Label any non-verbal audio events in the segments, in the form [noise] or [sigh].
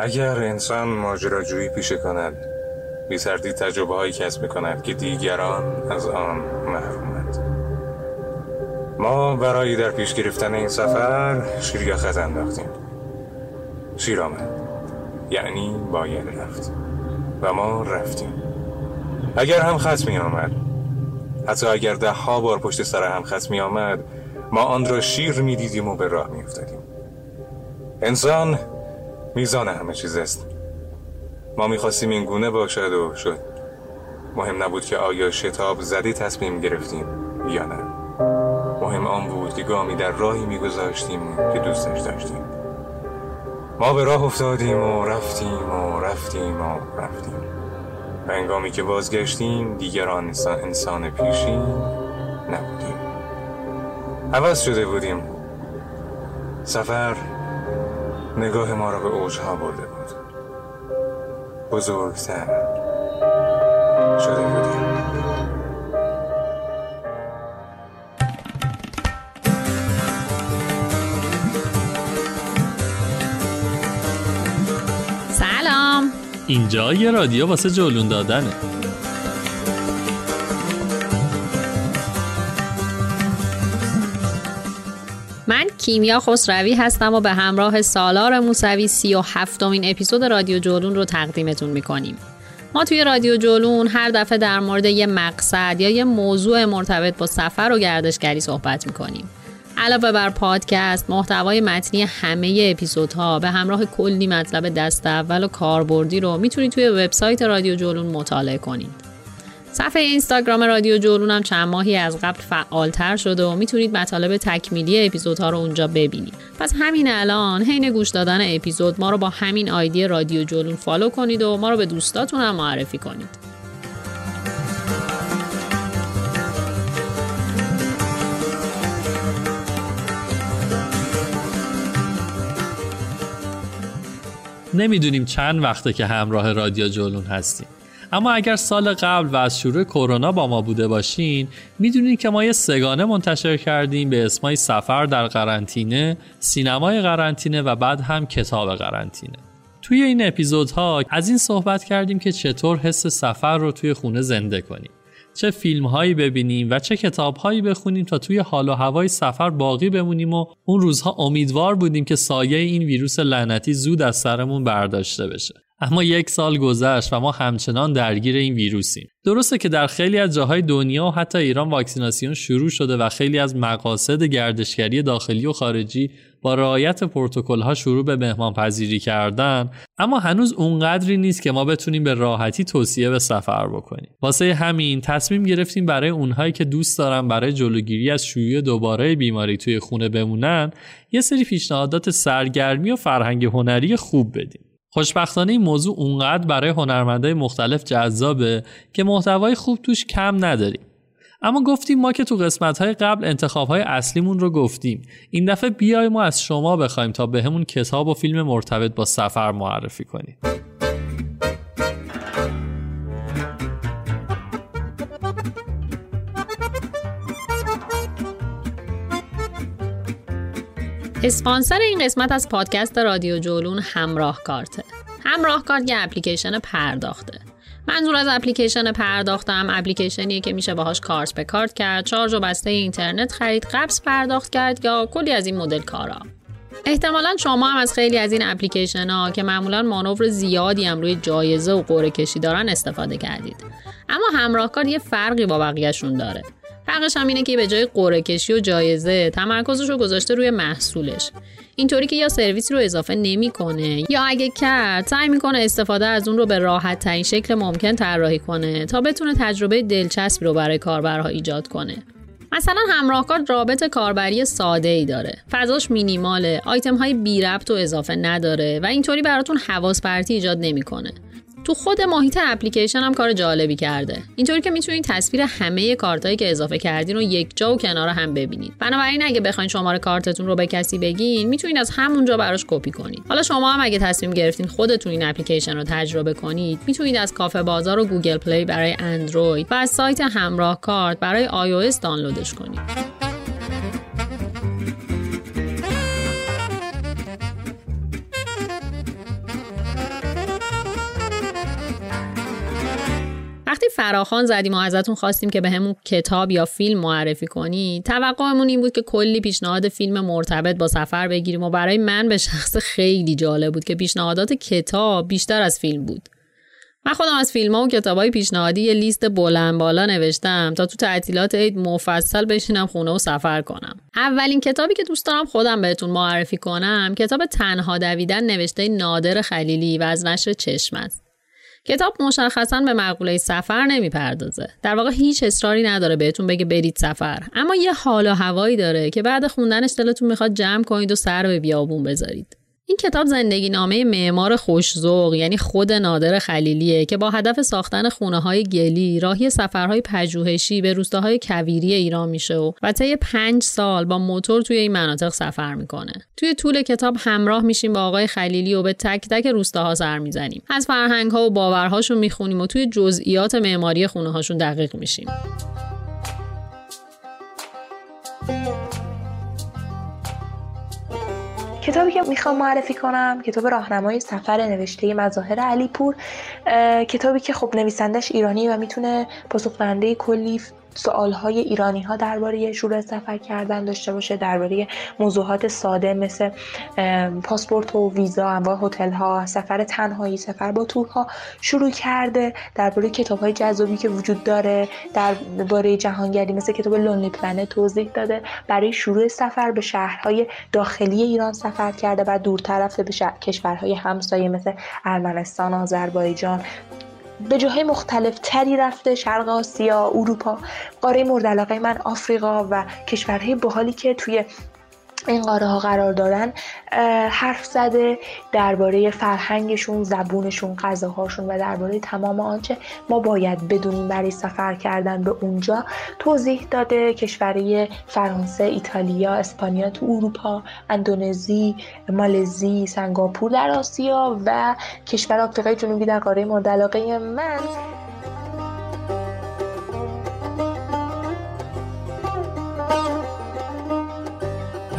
اگر انسان ماجراجویی پیشه کند بی تردید تجربه هایی کسب می کند که دیگران از آن محرومند. ما برای در پیش گرفتن این سفر شیر خط انداختیم. شیر آمد. یعنی باید رفت. و ما رفتیم. اگر هم خط می آمد حتی اگر ده ها بار پشت سر هم خط می آمد ما آن را شیر می دیدیم و به راه می افتادیم انسان میزان همه چیز است. ما می‌خواستیم این گونه باشد و شد. مهم نبود که آیا شتاب زده تصمیم گرفتیم یا نه. مهم آن بود که گامی در راهی میگذاشتیم که دوستش داشتیم. ما به راه افتادیم و رفتیم و رفتیم و رفتیم. و انگامی که بازگشتیم دیگر آن انسان, انسان پیشین نبودیم. عوض شده بودیم. سفر نگاه ما را به اوجها برده بود. بزرگتر شده بودیم اینجا یه رادیو واسه جلون دادنه. من کیمیا خسروی هستم و به همراه سالار موسوی سی و هفتمین اپیزود رادیو جولون رو تقدیمتون می‌کنیم. ما توی رادیو جولون هر دفعه در مورد یه مقصد یا یه موضوع مرتبط با سفر و گردشگری صحبت می‌کنیم. علاوه بر پادکست محتوای متنی همه اپیزودها به همراه کلی مطلب دست اول و کاربردی رو می‌تونید توی وبسایت رادیو جولون مطالعه کنید. صفحه اینستاگرام رادیو جولون هم چند ماهی از قبل فعالتر شده و می‌تونید مطالب تکمیلی اپیزودها رو اونجا ببینید. پس همین الان حین گوش دادن اپیزود ما رو با همین آیدی رادیو جولون follow کنید و ما رو به دوستاتون هم معرفی کنید. نمی‌دونیم چند وقته که همراه رادیو جولون هستیم اما اگر سال قبل و از شروع کرونا با ما بوده باشین می‌دونید که ما یه سگانه منتشر کردیم به اسمای سفر در قرنطینه، سینمای قرنطینه و بعد هم کتاب قرنطینه. توی این اپیزودها از این صحبت کردیم که چطور حس سفر رو توی خونه زنده کنیم. چه فیلم هایی ببینیم و چه کتاب هایی بخونیم تا توی حال و هوای سفر باقی بمونیم و اون روزها امیدوار بودیم که سایه این ویروس لعنتی زود از سرمون برداشته بشه. اما یک سال گذشت و ما همچنان درگیر این ویروسیم. درسته که در خیلی از جاهای دنیا و حتی ایران واکسیناسیون شروع شده و خیلی از مقاصد گردشگری داخلی و خارجی با رعایت پروتکل ها شروع به مهمان پذیری کردن اما هنوز اونقدری نیست که ما بتونیم به راحتی توصیه به سفر بکنیم. واسه همین تصمیم گرفتیم برای اونهایی که دوست دارن برای جلوگیری از شیوع دوباره بیماری توی خونه بمونن یه سری پیشنهادات سرگرمی و فرهنگ هنری خوب بدیم. خوشبختانه این موضوع اونقدر برای هنرمندای مختلف جذابه که محتوای خوب توش کم نداریم. اما گفتیم ما که تو قسمت های قبل انتخاب های اصلیمون رو گفتیم. این دفعه بیای ما از شما بخوایم تا بهمون کتاب و فیلم مرتبط با سفر معرفی کنیم. اسپانسر این قسمت از پادکست رادیو جولون همراه کارته همراه کارت یه اپلیکیشن پرداخته. منظور از اپلیکیشن پرداختم. اپلیکیشنیه که میشه باهاش کارت به کارت کرد چارج و بسته اینترنت خرید قبض پرداخت کرد یا کلی از این مدل کارا. احتمالا شما هم از خیلی از این اپلیکیشن ها که معمولا مانور زیادی هم روی جایزه و قرعه کشی دارن استفاده کردید. اما همراهکار یه فرقی با بقیهشون داره. فرقش هم اینه که به جای قرعه کشی و جایزه تمرکزش رو گذاشته روی محصولش. اینطوری که یا سرویس رو اضافه نمی‌کنه یا اگه کرد سعی می‌کنه استفاده از اون رو به راحت ترین شکل ممکن طراحی کنه تا بتونه تجربه دلچسبی رو برای کاربرها ایجاد کنه. مثلا همراه کارت رابط کاربری ساده ای داره. فضاش مینیماله. آیتم های بی ربط و اضافه نداره و اینطوری براتون حواس پرتی ایجاد نمی‌کنه. تو خود محیط اپلیکیشن هم کار جالبی کرده. اینطوری که می‌تونید تصویر همه کارتایی که اضافه کردین رو یک جا و کنار هم ببینید بنابراین اگه بخواین شماره کارتتون رو به کسی بگین می‌تونید از همونجا براش کپی کنید حالا شما هم اگه تصمیم گرفتین خودتون این اپلیکیشن رو تجربه کنید می‌تونید از کافه بازار و گوگل پلی برای اندروید و از سایت همراه کارت برای آی دانلودش کنید. وقتی فراخوان زدیم و ازتون خواستیم که بهمون کتاب یا فیلم معرفی کنین توقعمون این بود که کلی پیشنهاد فیلم مرتبط با سفر بگیریم و برای من به شخصه خیلی جالب بود که پیشنهادات کتاب بیشتر از فیلم بود. من خودم از فیلم ها و کتاب های پیشنهادی یه لیست بلند بالا نوشتم تا تو تعطیلات عید مفصل بشینم خونه و سفر کنم. اولین کتابی که دوست دارم خودم بهتون معرفی کنم کتاب تنها دویدن نوشته نادر خلیلی و از نشر چشم است. کتاب مشخصا به مقوله سفر نمی‌پردازه. در واقع هیچ اصراری نداره بهتون بگه برید سفر. اما یه حال و هوایی داره که بعد خوندنش دلتون می‌خواد جمع کنید و سر به بیابون بذارید. این کتاب زندگی نامه معمار خوشزوق یعنی خود نادر خلیلیه که با هدف ساختن خونه های گلی راهی سفرهای پژوهشی به روستاهای کویری ایران میشه و طی پنج سال با موتور توی این مناطق سفر می‌کنه. توی طول کتاب همراه میشیم با آقای خلیلی و به تک تک روستاها سر می‌زنیم. از فرهنگ ها و باورهاشون می‌خونیم و توی جزئیات معماری خونه هاشون دقیق میشیم. کتابی که می‌خوام معرفی کنم کتاب راهنمای سفر نوشته مظاهر علیپور کتابی که خب نویسندش ایرانی و می‌تونه پاسخ کلی های ایرانی ها درباره شروع سفر کردن داشته باشه درباره موضوعات ساده مثل پاسپورت و ویزا انواع هتل ها سفر تنهایی سفر با تورها شروع کرده. درباره کتاب های جذابی که وجود داره درباره جهانگردی مثل کتاب لونلی پلنت توضیح داده. برای شروع سفر به شهرهای داخلی ایران سفر کرده و دورتر به کشورهای همسایه مثل ارمنستان آذربایجان به جاهای مختلف تری رفته شرق آسیا اروپا قاره مورد علاقه من آفریقا و کشورهای بحالی که توی این قاره ها قرار دارن حرف زده درباره فرهنگشون زبونشون غذاهاشون و درباره تمام آنچه ما باید بدونیم برای سفر کردن به اونجا. توضیح داده کشوری فرانسه ایتالیا اسپانیا تو اروپا اندونزی مالزی سنگاپور در آسیا و کشور آفریقای جنوبی در قاره مورد علاقه من.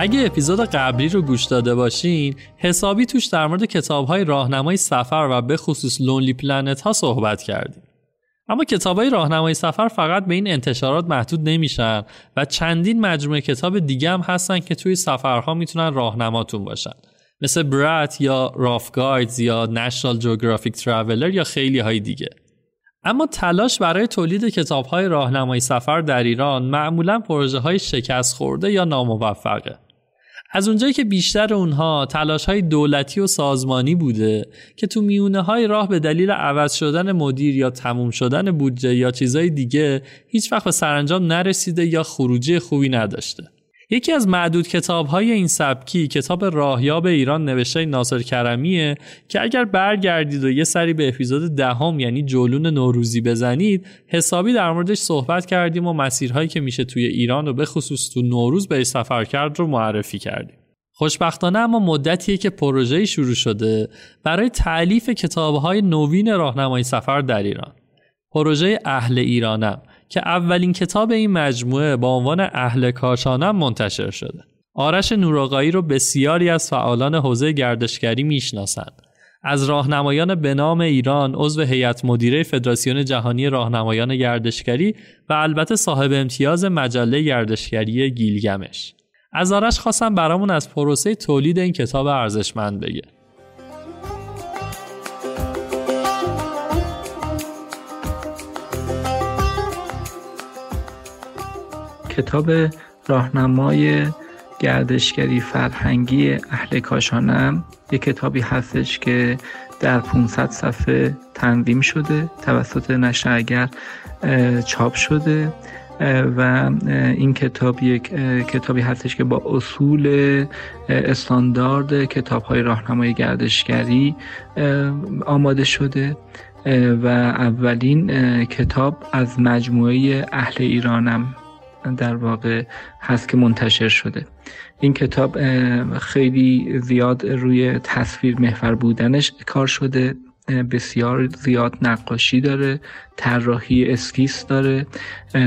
اگه اپیزود قبلی رو گوش داده باشین حسابی توش در مورد کتاب راهنمای سفر و به خصوص لونلی پلنت ها صحبت کردیم. اما کتاب های راهنمای سفر فقط به این انتشارات محدود نمیشن و چندین مجموعه کتاب دیگه هم هستن که توی سفرها می‌تونن راهنماتون باشن. مثل برات یا راف گایدز یا نشنال جوگرافیک ترافلر یا خیلی های دیگه. اما تلاش برای تولید کتاب های راهنمای سفر در ایران معمولا پروژه های شکست خورده یا ناموفقه. از اونجایی که بیشتر اونها تلاش های دولتی و سازمانی بوده که تو میونه های راه به دلیل عوض شدن مدیر یا تموم شدن بودجه یا چیزای دیگه هیچ وقت به سرانجام نرسیده یا خروجی خوبی نداشته. یکی از معدود کتاب های این سبکی کتاب راهیاب ایران نوشته ناصر کرمیه که اگر برگردید و یه سری به اپیزود دهم یعنی جلون نوروزی بزنید حسابی در موردش صحبت کردیم و مسیرهایی که میشه توی ایران و به خصوص تو نوروز به سفر کرد رو معرفی کردیم. خوشبختانه اما مدتیه که پروژه شروع شده برای تعلیف کتابهای نوین راهنمای سفر در ایران. پروژه اهل ایرانم که اولین کتاب این مجموعه با عنوان اهل کاشانم منتشر شده. آرش نوراقایی رو بسیاری از فعالان حوزه گردشگری می‌شناسند. از راهنمایان به نام ایران عضو هیئت مدیره فدراسیون جهانی راهنمایان گردشگری و البته صاحب امتیاز مجله گردشگری گیلگمش. از آرش خواستم برامون از پروسه تولید این کتاب ارزشمند بگه. کتاب راهنمای گردشگری فرهنگی اهل کاشانم. یک کتابی هستش که در 500 صفحه تنظیم شده توسط نشر چاپ شده. و این کتاب یک کتابی هستش که با اصول استاندارد کتاب های راهنمای گردشگری آماده شده. و اولین کتاب از مجموعه اهل ایرانم. در واقع هست که منتشر شده. این کتاب خیلی زیاد روی تصویر محور بودنش کار شده. بسیار زیاد نقاشی داره طراحی اسکیس داره.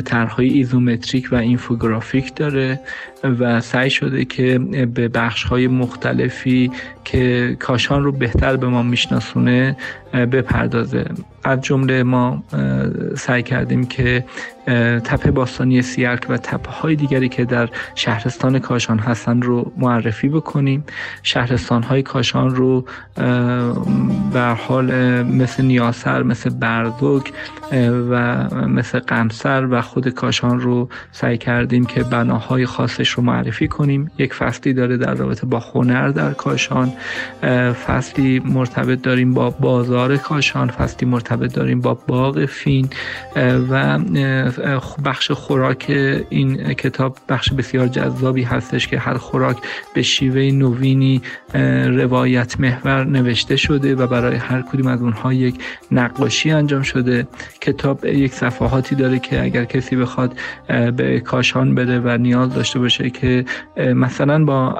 طرحهای ایزومتریک و اینفوگرافیک داره و سعی شده که به بخش های مختلفی که کاشان رو بهتر به ما میشناسونه بپردازه. از جمله ما سعی کردیم که تپه باستانی سیلک و تپه های دیگری که در شهرستان کاشان هستن رو معرفی بکنیم. شهرستان های کاشان رو به حال مثل نیاسر مثل بردوک و مثل قمسر و خود کاشان رو سعی کردیم که بناهای خاصش رو معرفی کنیم. یک فصلی داره در رابطه با هنر در کاشان فصلی مرتبط داریم با بازار کاشان فصلی مرتبط داریم با باغ فین و بخش خوراک این کتاب بخش بسیار جذابی هستش که هر خوراک به شیوه نوینی روایت محور نوشته شده و برای هر کدوم از اونها یک نقاشی انجام شده. کتاب یک صفحاتی داره که اگر کسی بخواد به کاشان بره و نیاز داشته باشه که مثلا با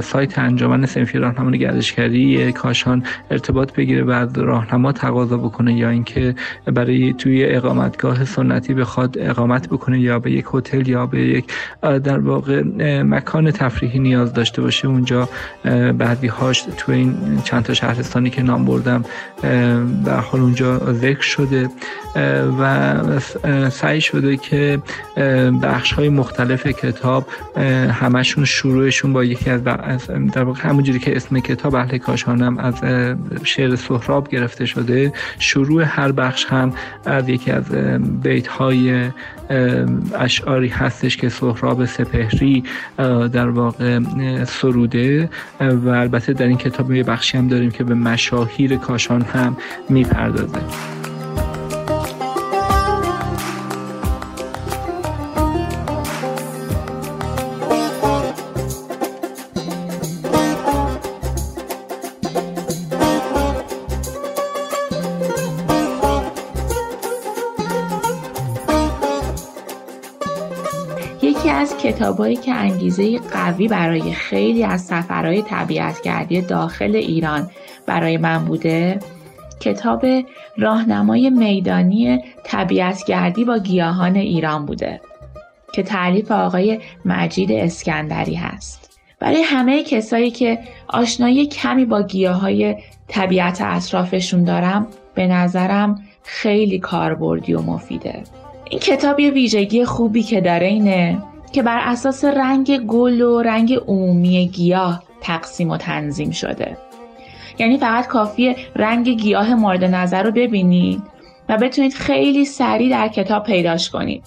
سایت انجمن سنفی راهنمای گردشگری کاشان ارتباط بگیره و راهنما تقاضا بکنه یا اینکه برای توی اقامتگاه سنتی بخواد اقامت بکنه یا به یک هتل یا به یک در واقع مکان تفریحی نیاز داشته باشه. اونجا بعدی هاش تو این چند تا شهرستانی که نام بردم به حال اونجا ذکر شده و سعی شده که بخش های مختلف کتاب همشون شروعشون با یکی از در واقع همونجوری که اسم کتاب اهل کاشانم از شعر سهراب گرفته شده شروع هر بخش هم از یکی از بیت های اشعاری هستش که سهراب سپهری در واقع سروده. و البته در این کتاب یه بخشی هم داریم که به مشاهیر کاشان هم می‌پردازه. کتابایی که انگیزه قوی برای خیلی از سفرهای طبیعتگردی داخل ایران برای من بوده کتاب راهنمای میدانی طبیعتگردی با گیاهان ایران بوده که تعلیف آقای مجید اسکندری هست. برای همه کسایی که آشنایی کمی با گیاه های طبیعت اطرافشون دارم به نظرم خیلی کاربردی و مفیده. این کتاب یه ویژگی خوبی که داره اینه که بر اساس رنگ گل و رنگ عمومی گیاه تقسیم و تنظیم شده یعنی فقط کافی رنگ گیاه مورد نظر رو ببینید و بتونید خیلی سریع در کتاب پیداش کنید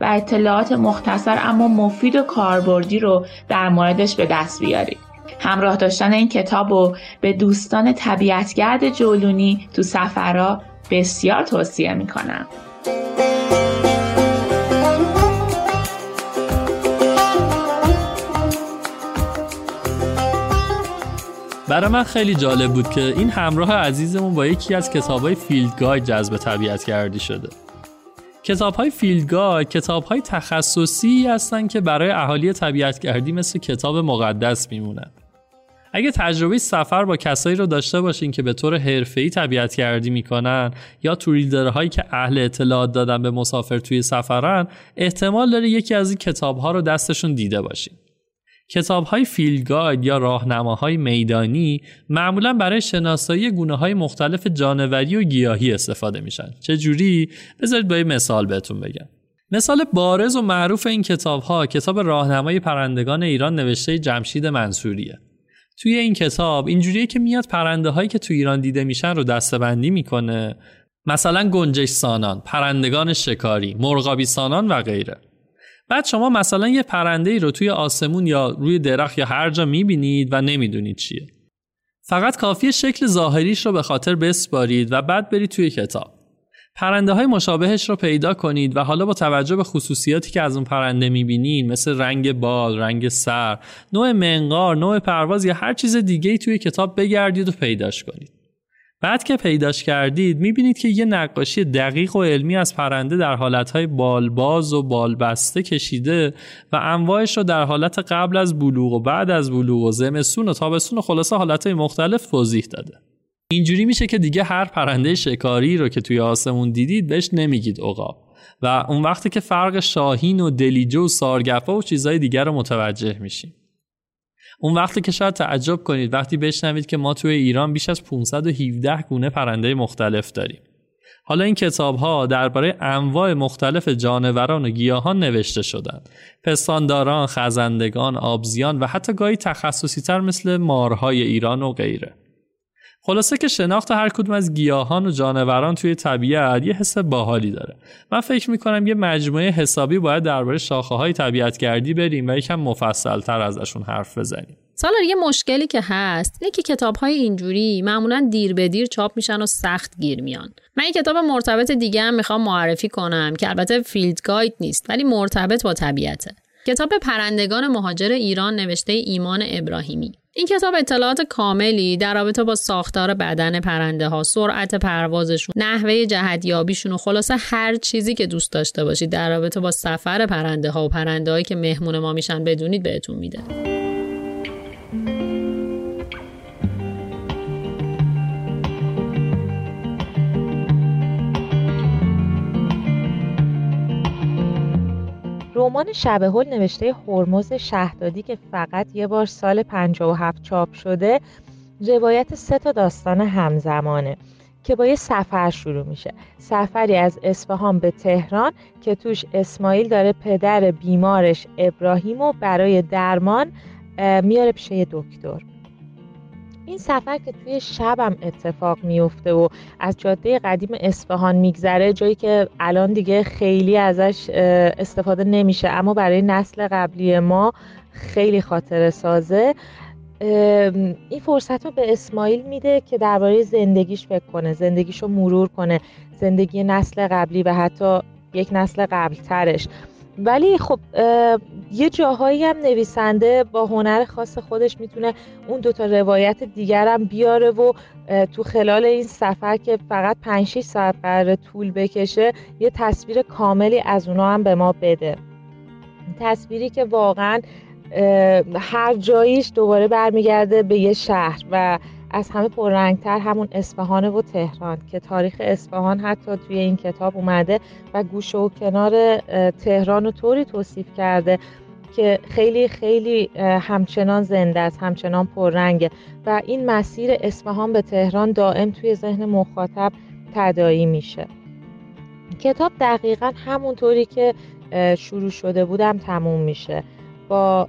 و اطلاعات مختصر اما مفید و کاربردی رو در موردش به دست بیارید. همراه داشتن این کتاب رو به دوستان طبیعتگرد جولونی تو سفرها بسیار توصیه می‌کنم. برای من خیلی جالب بود که این همراه عزیزمون با یکی از کتابهای field guide جذب طبیعت گردی شده. کتاب های field guide کتاب های تخصصی هستن که برای اهالی طبیعت گردی مثل کتاب مقدس میمونن. اگه تجربه سفر با کسایی رو داشته باشین که به طور حرفه‌ای طبیعت گردی می‌کنن یا توریدرهایی که اهل اطلاعات دادن به مسافر توی سفرن احتمال داره یکی از این کتاب ها رو دستشون دیده باشین. کتاب های فیلد گاید یا راهنماهای میدانی معمولا برای شناسایی گونه های مختلف جانوری و گیاهی استفاده میشن. چه جوری بذارید با مثال بهتون بگم. مثال بارز و معروف این کتاب ها کتاب راهنمای پرندگان ایران نوشته جمشید منصوریه. توی این کتاب اینجوریه که میاد پرنده هایی که تو ایران دیده میشن رو دستبندی می‌کنه. مثلا گنجش سانان، پرندگان شکاری، مرغابی سانان و غیره. بعد شما مثلا یه پرنده ای رو توی آسمون یا روی درخت یا هر جا می‌بینید و نمی‌دونید چیه. فقط کافی شکل ظاهریش رو به خاطر بسپارید و بعد برید توی کتاب. پرنده های مشابهش رو پیدا کنید و حالا با توجه به خصوصیاتی که از اون پرنده می‌بینید مثل رنگ بال، رنگ سر، نوع منقار، نوع پرواز یا هر چیز دیگه توی کتاب بگردید و پیداش کنید. بعد که پیداش کردید می‌بینید که یه نقاشی دقیق و علمی از پرنده در حالتهای بالباز و بالبسته کشیده و انواعش رو در حالت قبل از بلوغ و بعد از بلوغ و زمستون و تابستون و خلاصه حالتهای مختلف توضیح داده. اینجوری میشه که دیگه هر پرنده شکاری رو که توی آسمون دیدید بهش نمیگید عقاب و اون وقتی که فرق شاهین و دلیجه و سارگفا و چیزهای دیگر رو متوجه میشیم. اون وقتی که شاید تعجب کنید وقتی بشنوید که ما توی ایران بیش از 517 گونه پرنده مختلف داریم. حالا این کتاب ها درباره انواع مختلف جانوران و گیاهان نوشته شدند. پستانداران، خزندگان، آبزیان و حتی گاهی تخصصی تر مثل مارهای ایران و غیره. خلاصه که شناخت هر کدوم از گیاهان و جانوران توی طبیعت یه حس باحالی داره. من فکر می‌کنم یه مجموعه حسابی باید درباره شاخه های طبیعت گردی بریم و یکم مفصل تر ازشون حرف بزنیم. سالار یه مشکلی که هست اینه که کتاب های اینجوری معمولا دیر به دیر چاپ میشن و سخت گیر میان. من یه کتاب مرتبط دیگه هم می‌خوام معرفی کنم که البته فیلد گاید نیست ولی مرتبط با طبیعته. کتاب پرندگان مهاجر ایران نوشته ایمان ابراهیمی. این کتاب اطلاعات کاملی در رابطه با ساختار بدن پرنده ها، سرعت پروازشون، نحوه جهتیابیشون و خلاصه هر چیزی که دوست داشته باشید در رابطه با سفر پرنده ها و پرنده هایی که مهمون ما میشن بدونید بهتون میده. رمان شب هل نوشته هرمز شهدادی که فقط یه بار سال 57 چاپ شده روایت سه تا داستان همزمانه که با یه سفر شروع میشه. سفری از اصفهان به تهران که توش اسماعیل داره پدر بیمارش ابراهیم و برای درمان میاره پیش یه دکتر. این سفر که توی شبم اتفاق میفته و از جاده قدیم اصفهان میگذره جایی که الان دیگه خیلی ازش استفاده نمیشه. اما برای نسل قبلی ما خیلی خاطر سازه. این فرصت رو به اسماعیل میده که درباره زندگیش فکر کنه زندگیش رو مرور کنه. زندگی نسل قبلی و حتی یک نسل قبلترش. ولی خب یه جاهایی هم نویسنده با هنر خاص خودش می‌تونه اون دوتا روایت دیگرم بیاره و تو خلال این سفر که فقط 5 ساعت قرار طول بکشه یه تصویر کاملی از اونا هم به ما بده. تصویری که واقعا هر جاییش دوباره برمیگرده به یه شهر و از همه پررنگتر همون اصفهان و تهران که تاریخ اصفهان حتی توی این کتاب اومده و گوشه و کنار تهران رو طوری توصیف کرده که خیلی خیلی همچنان زنده است همچنان پررنگه و این مسیر اصفهان به تهران دائم توی ذهن مخاطب تدایی میشه. کتاب دقیقا همونطوری که شروع شده بودم تموم میشه. با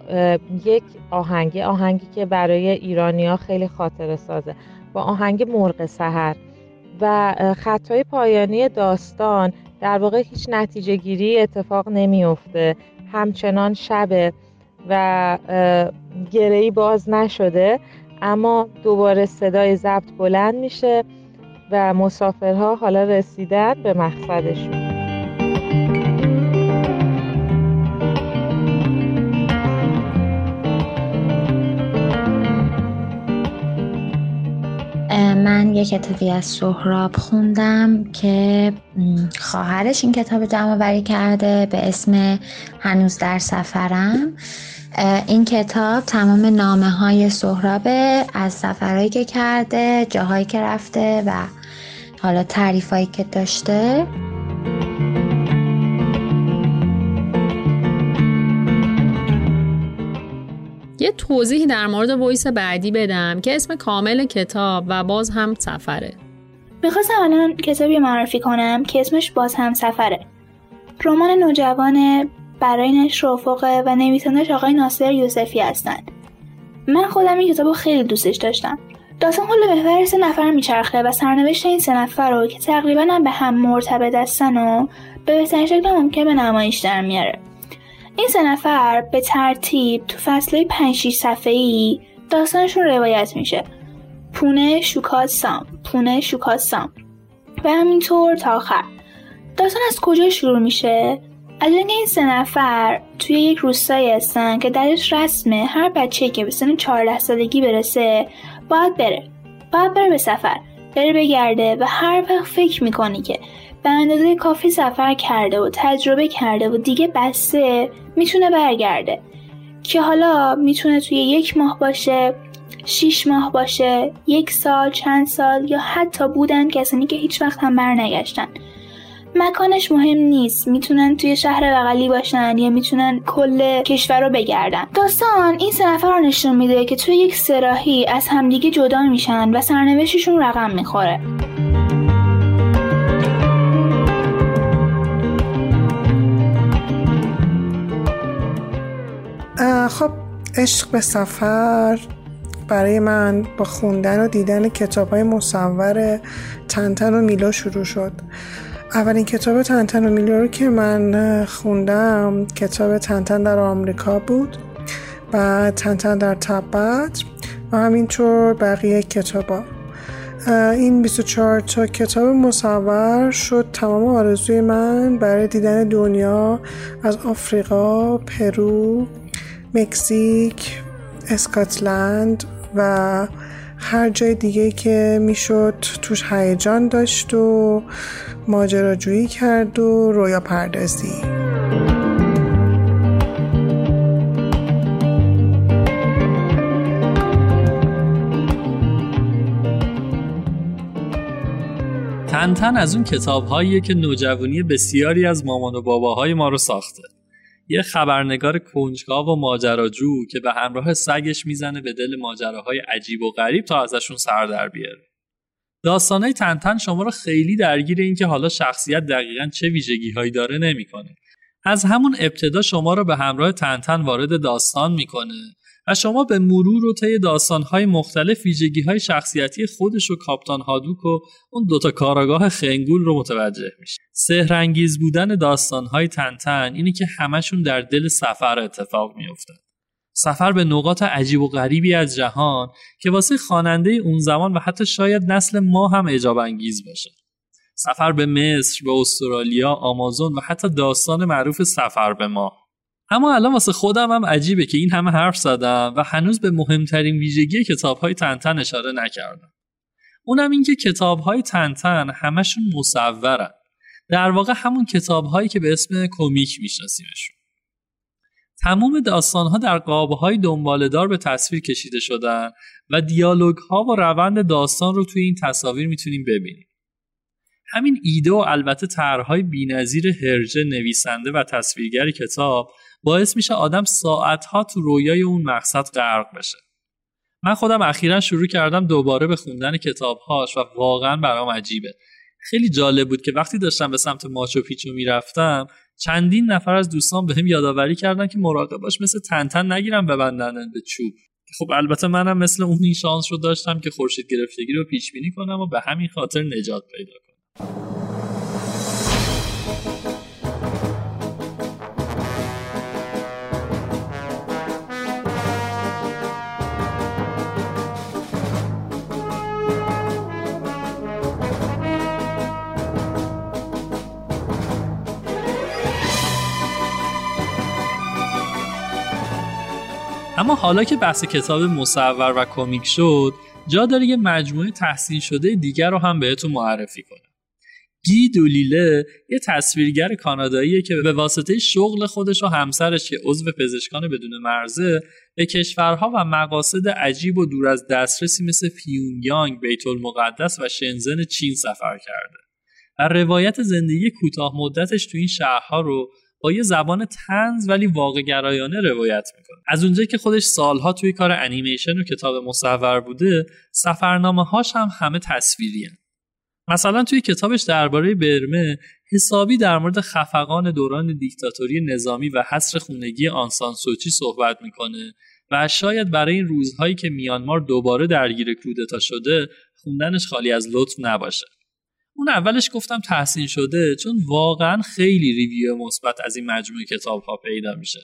یک آهنگی آهنگی که برای ایرانیا خیلی خاطر سازه. با آهنگ مرغ سحر. و خطای پایانی داستان در واقع هیچ نتیجه گیری اتفاق نمیافته. همچنان شبه و گرهی باز نشده اما دوباره صدای ضبط بلند میشه و مسافرها حالا رسیدن به مقصدشون. من یک کتابی از سهراب خوندم که خواهرش این کتاب جمع وری کرده به اسم هنوز در سفرم. این کتاب تمام نامه های سهرابه از سفرهایی که کرده جاهایی که رفته و حالا تعریفایی که داشته. یه توضیحی در مورد وایس بعدی بدم که اسم کامل کتاب و باز هم سفره. می‌خواستم الان کتابی معرفی کنم که اسمش باز هم سفره. رمان نوجوان برای نشر افقه و نویسندش آقای ناصر یوسفی هستند. من خودم این کتاب خیلی دوستش داشتم. داستان کل محور سه نفر میچرخه و سرنوشت این سه نفر رو که تقریبا هم به هم مرتبط هستن و به بهترین شکل ممکن به نمایش در میاره. این سه نفر به ترتیب تو فصله 5 6 صفحه‌ای داستانشون روایت میشه. پونه شوکات سام پونه شوکات سام. و همینطور تا آخر. داستان از کجا شروع میشه؟ از اینکه این سه نفر توی یک روستایی هستن که درش رسمه هر بچه که به سن 14 سالگی برسه باید بره. باید بره به سفر. بره بگرده و هر وقت فکر می‌کنی که به اندازه کافی سفر کرده و تجربه کرده و دیگه بسته می‌تونه برگرده. که حالا می‌تونه توی یک ماه باشه شیش ماه باشه یک سال چند سال یا حتی بودن کسانی که هیچ وقت هم برنگشتن. مکانش مهم نیست. می‌تونن توی شهر بغلی باشن یا می‌تونن کل کشور رو بگردن. داستان این سه نفر رو نشون میده که توی یک سراحی از همدیگه جدا میشن و سرنوشتشون رقم می‌خوره. خب عشق به سفر برای من با خوندن و دیدن کتاب های مصور تنتن و میلا شروع شد. اولین کتاب تنتن و میلا رو که من خوندم کتاب تنتن در آمریکا بود و تنتن در تبت و همینطور بقیه کتابا این 24 تا کتاب مصور شد تمام آرزوی من برای دیدن دنیا از آفریقا، پرو، مکزیک، اسکاتلند و هر جای دیگه که می‌شد توش هیجان داشت و ماجراجویی کرد و رویا پردازی. تن از اون کتاب که نوجوانی بسیاری از مامان و باباهای ما رو ساخته. یه خبرنگار کنجکاو و ماجراجو که به همراه سگش می‌زنه به دل ماجراهای عجیب و غریب تا ازشون سر در بیاره. داستانهای تنتن شما رو خیلی درگیر این که حالا شخصیت دقیقا چه ویژگی هایی داره نمی‌کنه. از همون ابتدا شما رو به همراه تنتن وارد داستان می‌کنه. و شما به مرور و طی داستانهای مختلف ویژگی های شخصیتی خودش و کاپتان هادوک و اون دوتا کاراگاه خنگول رو متوجه میشه سهرنگیز بودن داستانهای تنتن اینه که همشون در دل سفر اتفاق میافتن سفر به نقاط عجیب و غریبی از جهان که واسه خواننده اون زمان و حتی شاید نسل ما هم اجاب انگیز باشه. سفر به مصر به استرالیا آمازون و حتی داستان معروف سفر به ما اما الان واسه خودم هم عجیبه که این همه حرف زدم و هنوز به مهمترین ویژگی کتاب های تنتن اشاره نکردم. اونم این که کتاب های تنتن همشون مصورن. در واقع همون کتاب هایی که به اسم کمیک میشناسیمشون. تمام داستان ها در قابه های دنبالدار به تصویر کشیده شدن و دیالوگ ها و روند داستان رو توی این تصاویر می‌تونیم ببینیم. همین ایده و البته طرحهای بینظیر هرجه نویسنده و تصویرگر کتاب باعث میشه آدم ساعتها تو رویای اون مقصد غرق بشه. من خودم اخیرا شروع کردم دوباره به خوندن کتابهاش و واقعا برام عجیبه. خیلی جالب بود که وقتی داشتم به سمت ماچو پیچو می‌رفتم چندین نفر از دوستان بهم یادآوری کردن که مراقب باش مثل تنتن نگیرم ببندن به چوب. خب البته منم مثل اون این شانس رو داشتم که خورشید گرفتگی رو پیش بینی کنم و به همین خاطر نجات پیدا کنم. اما حالا که بحث کتاب مصور و کمیک شد جا داره یه مجموعه تحسین شده دیگر رو هم بهتون معرفی کنم. گی دولیله یه تصویرگر کاناداییه که به واسطه شغل خودش و همسرش که عضو پزشکان بدون مرزه به کشورها و مقاصد عجیب و دور از دسترسی مثل پیونگیانگ، بیت المقدس و شنزن چین سفر کرده. و روایت زندگی کوتاه مدتش تو این شهرها رو با یه زبان تنز ولی واقع گرایانه روایت می‌کنه. از اونجایی که خودش سالها توی کار انیمیشن و کتاب مصور بوده سفرنامه هاش هم همه تصویری مثلا توی کتابش درباره برمه حسابی در مورد خفقان دوران دیکتاتوری نظامی و حصر خونگی آنسان سوچی صحبت می‌کنه و شاید برای این روزهایی که میانمار دوباره درگیر کودتا شده خوندنش خالی از لطف نباشه. اون اولش گفتم تحسین شده چون واقعا خیلی ریویو مثبت از این مجموعه کتاب ها پیدا میشه.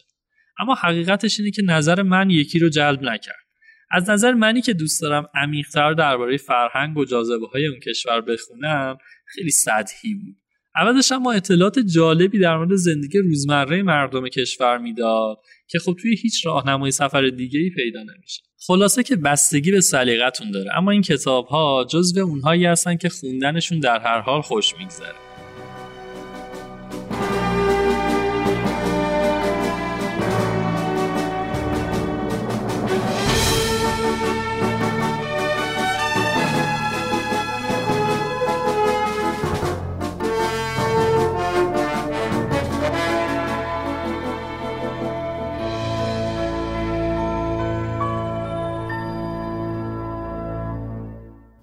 اما حقیقتش اینه که نظر من یکی رو جلب نکرد. از نظر منی که دوست دارم عمیقتر درباره فرهنگ و جاذبه های اون کشور بخونم خیلی سطحی بود. اولش ما اطلاعات جالبی در مورد زندگی روزمره مردم کشور می‌داد که خب توی هیچ راهنمای سفر دیگه ای پیدا نمیشه. خلاصه که بستگی به سلیقتون داره اما این کتاب ها جزو اونهایی هستن که خوندنشون در هر حال خوش میگذره.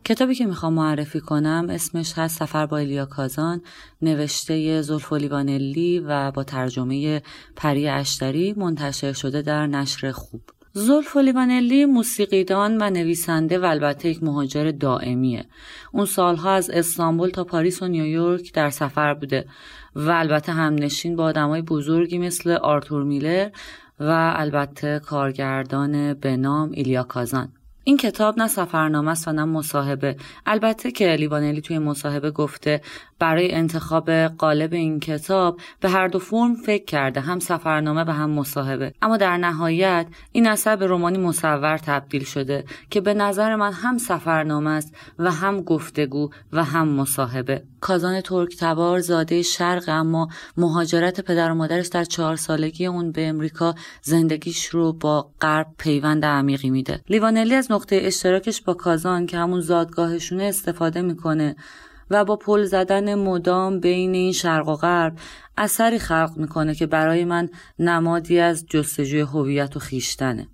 کتابی که می‌خوام معرفی کنم اسمش هست سفر با الیا کازان نوشته زلفو لیوانلی و با ترجمه پری اشتری منتشر شده در نشر خوب. زلفو لیوانلی موسیقیدان و نویسنده و البته یک مهاجر دائمیه. اون سالها از استانبول تا پاریس و نیویورک در سفر بوده و البته همنشین با آدمای بزرگی مثل آرتور میلر و البته کارگردان به نام ایلیا کازان. این کتاب نه سفرنامه است و نه مصاحبه. البته که لیوانلی توی مصاحبه گفته برای انتخاب قالب این کتاب به هر دو فرم فکر کرده هم سفرنامه و هم مصاحبه. اما در نهایت این اثر به رومانی مصور تبدیل شده که به نظر من هم سفرنامه است و هم گفتگو و هم مصاحبه. کازان ترک تبار زاده شرق اما مهاجرت پدر و مادرش در چهار سالگی اون به امریکا زندگیش رو با غرب پیوند عمیقی میده. لیوانلی از نقطه اشتراکش با کازان که همون زادگاهشونه استفاده می‌کنه. و با پل زدن مدام بین این شرق و غرب اثری خلق می‌کنه که برای من نمادی از جستجوی هویت و خیشتنه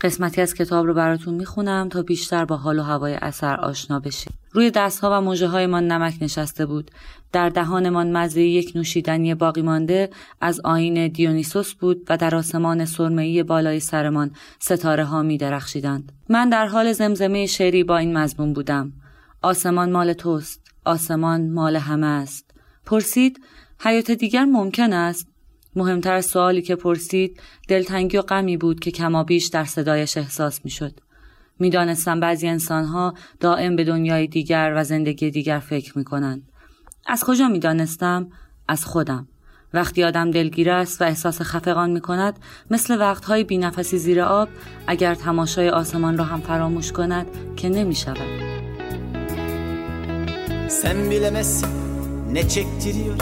قسمتی از کتاب رو براتون می‌خونم تا بیشتر با حال و هوای اثر آشنا بشید. روی دستها و موجه هایمان نمک نشسته بود. در دهانمان مزه یک نوشیدنی باقی مانده از آین دیونیسوس بود و در آسمان سرمه‌ای بالای سرمان ستاره ها می درخشیدند. من در حال زمزمه شعری با این مضمون بودم. آسمان مال توست. آسمان مال همه است. پرسید حیات دیگر ممکن است؟ مهمتر سوالی که پرسید دلتنگی و غمی بود که کمابیش در صدایش احساس می‌شد. می‌دانستم بعضی انسانها دائم به دنیای دیگر و زندگی دیگر فکر می‌کنند. از کجا می‌دانستم؟ از خودم. وقتی آدم دلگیر است و احساس خفقان می کند مثل وقتهای بینفسی زیر آب اگر تماشای آسمان را هم فراموش کند که نمی شود Sen bilemezsin ne çektiriyor.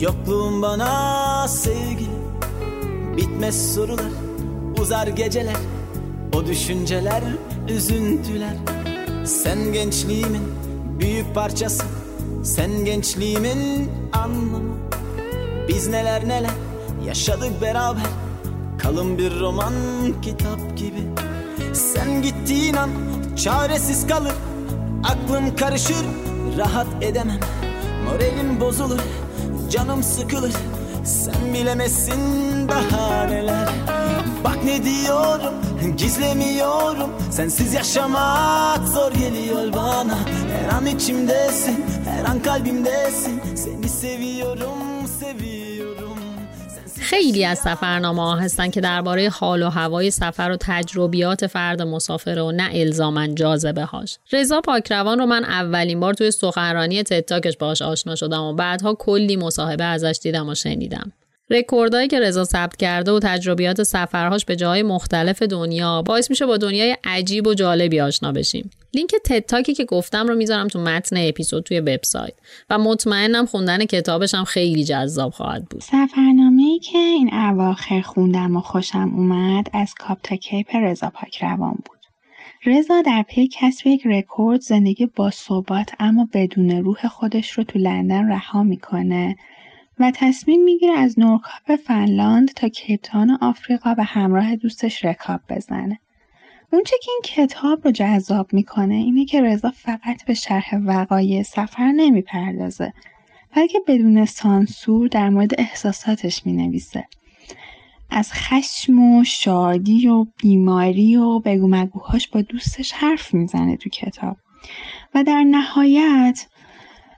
Yokluğun bana sevgili Bitmez sorular Uzar geceler. O düşünceler Üzüntüler. Sen gençliğimin Büyük parçası. Sen gençliğimin anlamı. Biz neler neler Yaşadık beraber. Kalın bir roman kitap gibi. Sen gittiğin an Çaresiz kalır. Aklım karışır Rahat edemem. Moralim bozulur Canım sıkılır. Sen bilemezsin daha neler. Bak ne diyorum Gizlemiyorum. Sensiz yaşamak zor geliyor bana. Her an içimdesin Her an kalbimdesin. Seni seviyorum Seviyorum خیلی از سفرنامه ها هستن که درباره حال و هوای سفر و تجربیات فرد مسافر و نه الزاما جاذبه هاش. رضا پاکروان رو من اولین بار توی سخنرانی تتاکش باهاش آشنا شدم و بعدها کلی مصاحبه ازش دیدم و شنیدم. رکوردهایی که رضا ثبت کرده و تجربیات سفرهاش به جای مختلف دنیا باعث میشه با دنیای عجیب و جالبی آشنا بشیم. لینک TED Talk ی که گفتم رو می‌ذارم تو متن اپیزود توی وبسایت و مطمئنم خوندن کتابش هم خیلی جذاب خواهد بود. سفرنامه ای که این اواخر خوندم و خوشم اومد از کاپ تا کیپ رضا پاکروان بود. رضا در پی کسب یک رکورد زندگی با ثبات اما بدون روح خودش رو تو لندن رها می‌کنه و تصمیم می‌گیره از نورکاپ فنلاند تا کیپتان آفریقا به همراه دوستش رکاب بزنه. اونچه که این کتاب رو جذاب می‌کنه اینه که رضا فقط به شرح وقایع سفر نمی‌پردازه بلکه بدون سانسور در مورد احساساتش می‌نویسه. از خشم و شادی و بیماری و بگو مگوهاش با دوستش حرف می‌زنه تو کتاب و در نهایت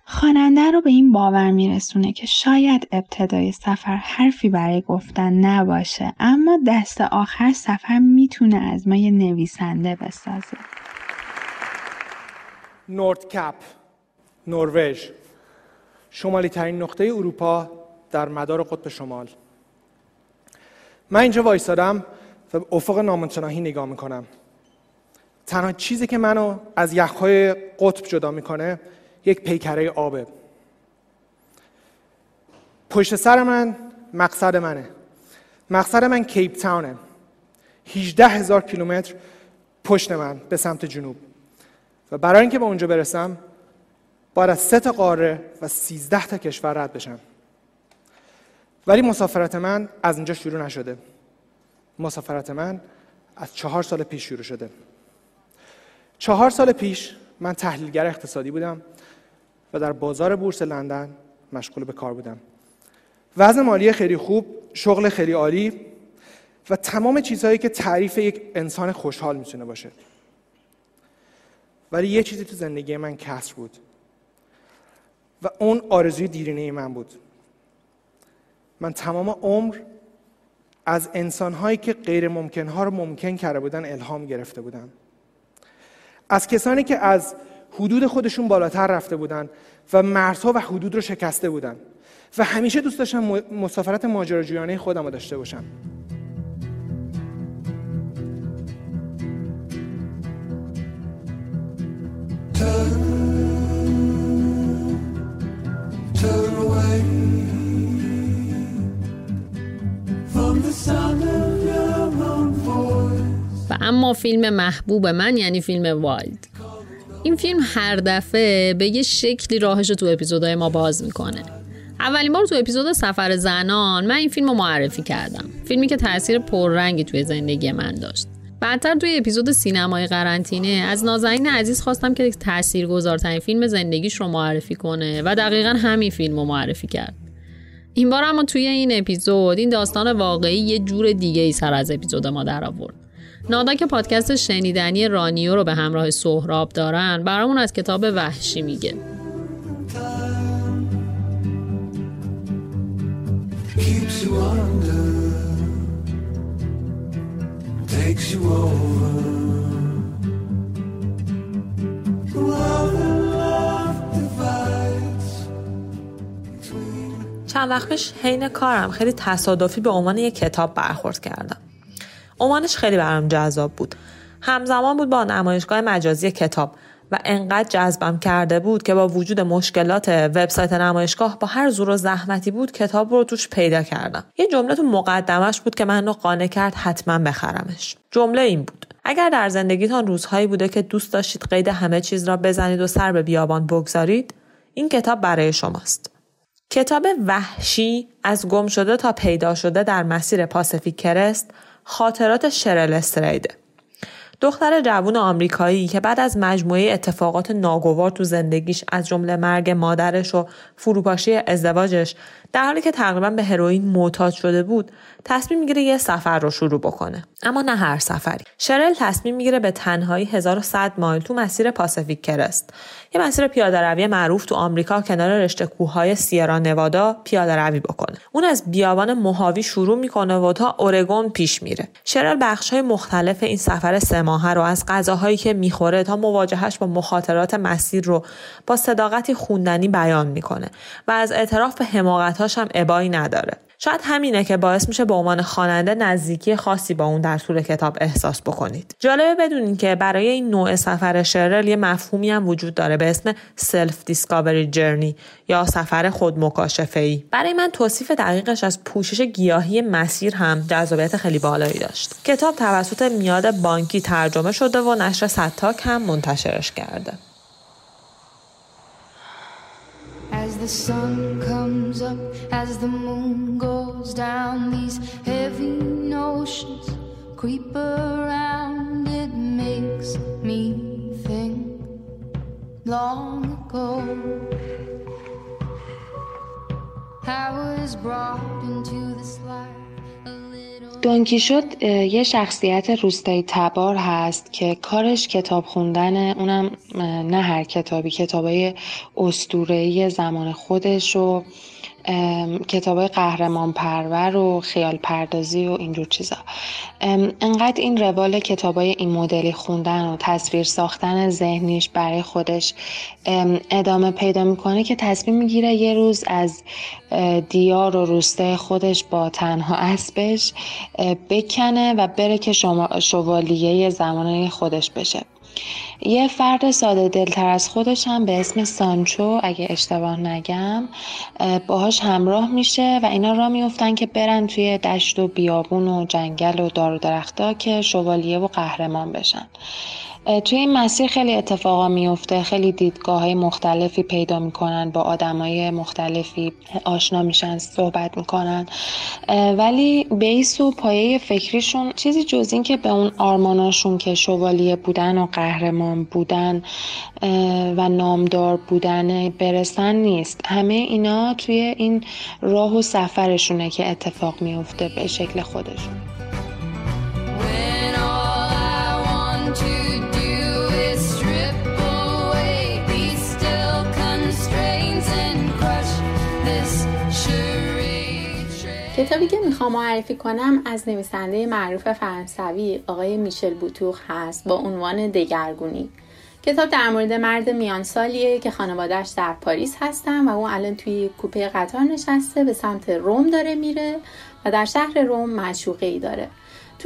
خواننده رو به این باور میرسونه که شاید ابتدای سفر حرفی برای گفتن نباشه اما دست آخر سفر می‌تونه از ما یه نویسنده بسازه. نورد کپ نروژ شمالی ترین نقطه اروپا در مدار قطب شمال. من اینجا وایستادم و افق نامتناهی نگاه می‌کنم. تنها چیزی که منو از یخهای قطب جدا می‌کنه یک پیکره آبه پشت سر من مقصد منه. مقصد من کیپ تاونه. 18 هزار کیلومتر پشت من به سمت جنوب. و برای اینکه به اونجا برسم باید از سه تا قاره و 13 تا کشور رد بشم. ولی مسافرت من از اینجا شروع نشده. مسافرت من از چهار سال پیش شروع شده. چهار سال پیش من تحلیلگر اقتصادی بودم. و در بازار بورس لندن مشغول به کار بودم. وضع مالی خیلی خوب شغل خیلی عالی و تمام چیزهایی که تعریف یک انسان خوشحال می‌تونه باشه. ولی یه چیزی تو زندگی من کسر بود و اون آرزوی دیرینه من بود. من تمام عمر از انسانهایی که غیر ممکنها رو ممکن کرده بودن الهام گرفته بودم. از کسانی که از حدود خودشون بالاتر رفته بودن و مرزها و حدود رو شکسته بودن. و همیشه دوست داشتم مسافرت ماجراجویانه خودم رو داشته باشم. و اما فیلم محبوب من یعنی فیلم Wild. این فیلم هر دفعه به یه شکلی راهش تو اپیزودهای ما باز می‌کنه. اولین بار تو اپیزود سفر زنان من این فیلم رو معرفی کردم. فیلمی که تاثیر پررنگی توی زندگی من داشت. بعدتر توی اپیزود سینمای قرنطینه از نازنین عزیز خواستم که تأثیر گذارترین فیلم زندگیش رو معرفی کنه و دقیقا همین فیلم رو معرفی کرد. این بار اما توی این اپیزود این داستان واقعی یه جور دیگه ای سر از اپیزود ما در آورد نادا که پادکست شنیدنی رانیو رو به همراه سهراب دارن برامون از کتاب وحشی میگه. چند وقت پیش حین کارم خیلی تصادفی به عنوان یک کتاب برخورد کردم. عنوانش خیلی برام جذاب بود. همزمان بود با نمایشگاه مجازی کتاب و انقدر جذبم کرده بود که با وجود مشکلات وبسایت نمایشگاه با هر زور و زحمتی بود کتاب رو توش پیدا کردم. یه جمله تو مقدمش بود که من رو قانع کرد حتما بخرمش. جمله این بود. اگر در زندگیتان روزهایی بوده که دوست داشتید قید همه چیز را بزنید و سر به بیابان بگذارید این کتاب برای شماست. کتاب وحشی از گم شده تا پیدا شده در مسیر پاسفیک کرست خاطرات شرل استریده. دختر جوون آمریکایی که بعد از مجموعه اتفاقات ناگوار تو زندگیش از جمله مرگ مادرش و فروپاشی ازدواجش در حالی که تقریبا به هروئین معتاد شده بود تصمیم می‌گیره یه سفر رو شروع بکنه. اما نه هر سفری. شرل تصمیم می‌گیره به تنهایی 1100 مایل تو مسیر پاسفیک کرست. یه مسیر پیاده روی معروف تو آمریکا کنار رشته کوههای سیرا نوادا پیاده روی بکنه. اون از بیابان موهاوی شروع می‌کنه و تا اورگون پیش میره. شرل بخش های مختلف این سفر سه ماهه رو از غذاهایی که می‌خوره تا مواجهش با مخاطرات مسیر رو با صداقتی خوندنی بیان می‌کنه و از اعتراف به حماقتاش هم ابایی نداره شاید همینه که باعث میشه به عنوان خواننده نزدیکی خاصی با اون در طول کتاب احساس بکنید. جالبه بدونین که برای این نوع سفر شرل یه مفهومی هم وجود داره به اسم self discovery journey یا سفر خود مکاشفه ای. برای من توصیف دقیقش از پوشش گیاهی مسیر هم جذابیت خیلی بالایی داشت. کتاب توسط میاد بانکی ترجمه شده و نشر ستاک هم منتشرش کرده. As the sun comes up, as the moon goes down, these heavy notions creep around. It makes me think long ago. I was brought into this life. شد یه شخصیت روستایی تبار هست که کارش کتاب خوندن اونم نه هر کتابی کتابای استورهی زمان خودش و کتاب قهرمان پرور و خیال پردازی و اینجور چیزا. انقدر این روال کتابای این مدلی خوندن و تصویر ساختن ذهنیش برای خودش ادامه پیدا می‌کنه که تصمیم می‌گیره یه روز از دیار و روسته خودش با تنها اسبش بکنه و بره که شوالیه زمانه خودش بشه. یه فرد ساده دلتر از خودش هم به اسم سانچو اگه اشتباه نگم باهاش همراه میشه و اینا را میفتن که برن توی دشت و بیابون و جنگل و دار و درختا که شوالیه و قهرمان بشن. توی این مسیر خیلی اتفاقا میفته خیلی دیدگاه های مختلفی پیدا می‌کنن با آدمای مختلفی آشنا میشن صحبت می‌کنن. ولی بیس و پایه فکریشون چیزی جز این که به اون آرماناشون که شوالیه بودن و قهرمان بودن و نامدار بودن برسن نیست. همه اینا توی این راه و سفرشونه که اتفاق میفته به شکل خودشون. کتابی که می‌خوام معرفی کنم از نویسنده معروف فرانسوی آقای میشل بوتوخ هست با عنوان دگرگونی. کتاب در مورد مرد میان سالیه که خانوادهش در پاریس هستن و اون الان توی کوپه قطار نشسته به سمت روم داره میره و در شهر روم معشوقه ای داره.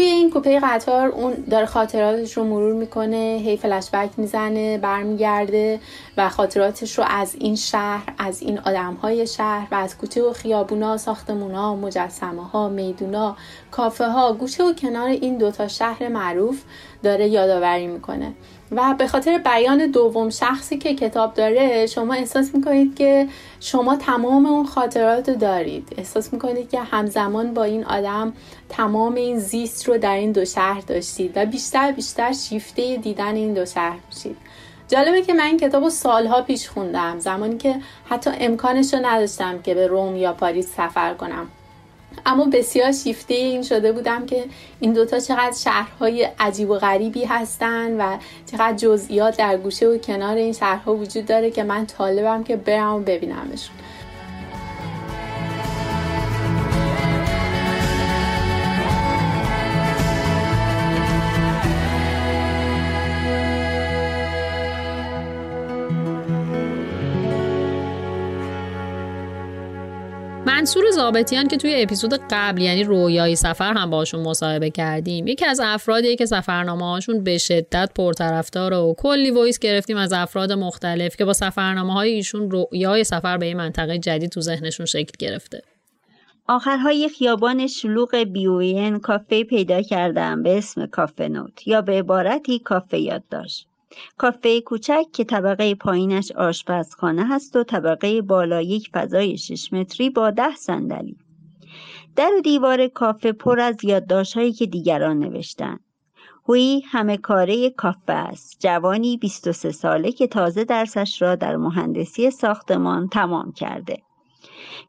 توی این کوپه قطار اون داره خاطراتش رو مرور می‌کنه هی فلشبک می‌زنه برمیگرده و خاطراتش رو از این شهر از این آدم های شهر و از کوچه و خیابونا ساختمونا مجسمه ها میدونا کافه ها گوشه و کنار این دوتا شهر معروف داره یادآوری می‌کنه. و به خاطر بیان دوم شخصی که کتاب داره شما احساس می‌کنید که شما تمام اون خاطرات رو دارید. احساس می‌کنید که همزمان با این آدم تمام این زیست رو در این دو شهر داشتید و بیشتر بیشتر شیفته دیدن این دو شهر میشید. جالبه که من این کتاب رو سالها پیش خوندم زمانی که حتی امکانش رو نداشتم که به روم یا پاریس سفر کنم. اما بسیار شیفته این شده بودم که این دوتا چقدر شهرهای عجیب و غریبی هستن و چقدر جزئیات در گوشه و کنار این شهرها وجود داره که من طالبم که برم و ببینمشون. منصور ضابطیان که توی اپیزود قبل یعنی رویای سفر هم باشون مصاحبه کردیم. یکی از افرادی که سفرنامه هاشون به شدت پرطرفدار و کلی voice گرفتیم از افراد مختلف که با سفرنامه های ایشون رویای سفر به این منطقه جدید تو ذهنشون شکل گرفته. آخرهای خیابان شلوغ بیوین کافه پیدا کردم به اسم کافه نوت یا به عبارتی کافه یادداشت. کافه کوچک که طبقه پایینش آشپزخانه هست و طبقه بالا یک فضای شش متری با ده صندلی. در و دیوار کافه پر از یادداشتهایی که دیگران نوشتن. هوی همه کاره کافه است. جوانی 23 ساله که تازه درسش را در مهندسی ساختمان تمام کرده.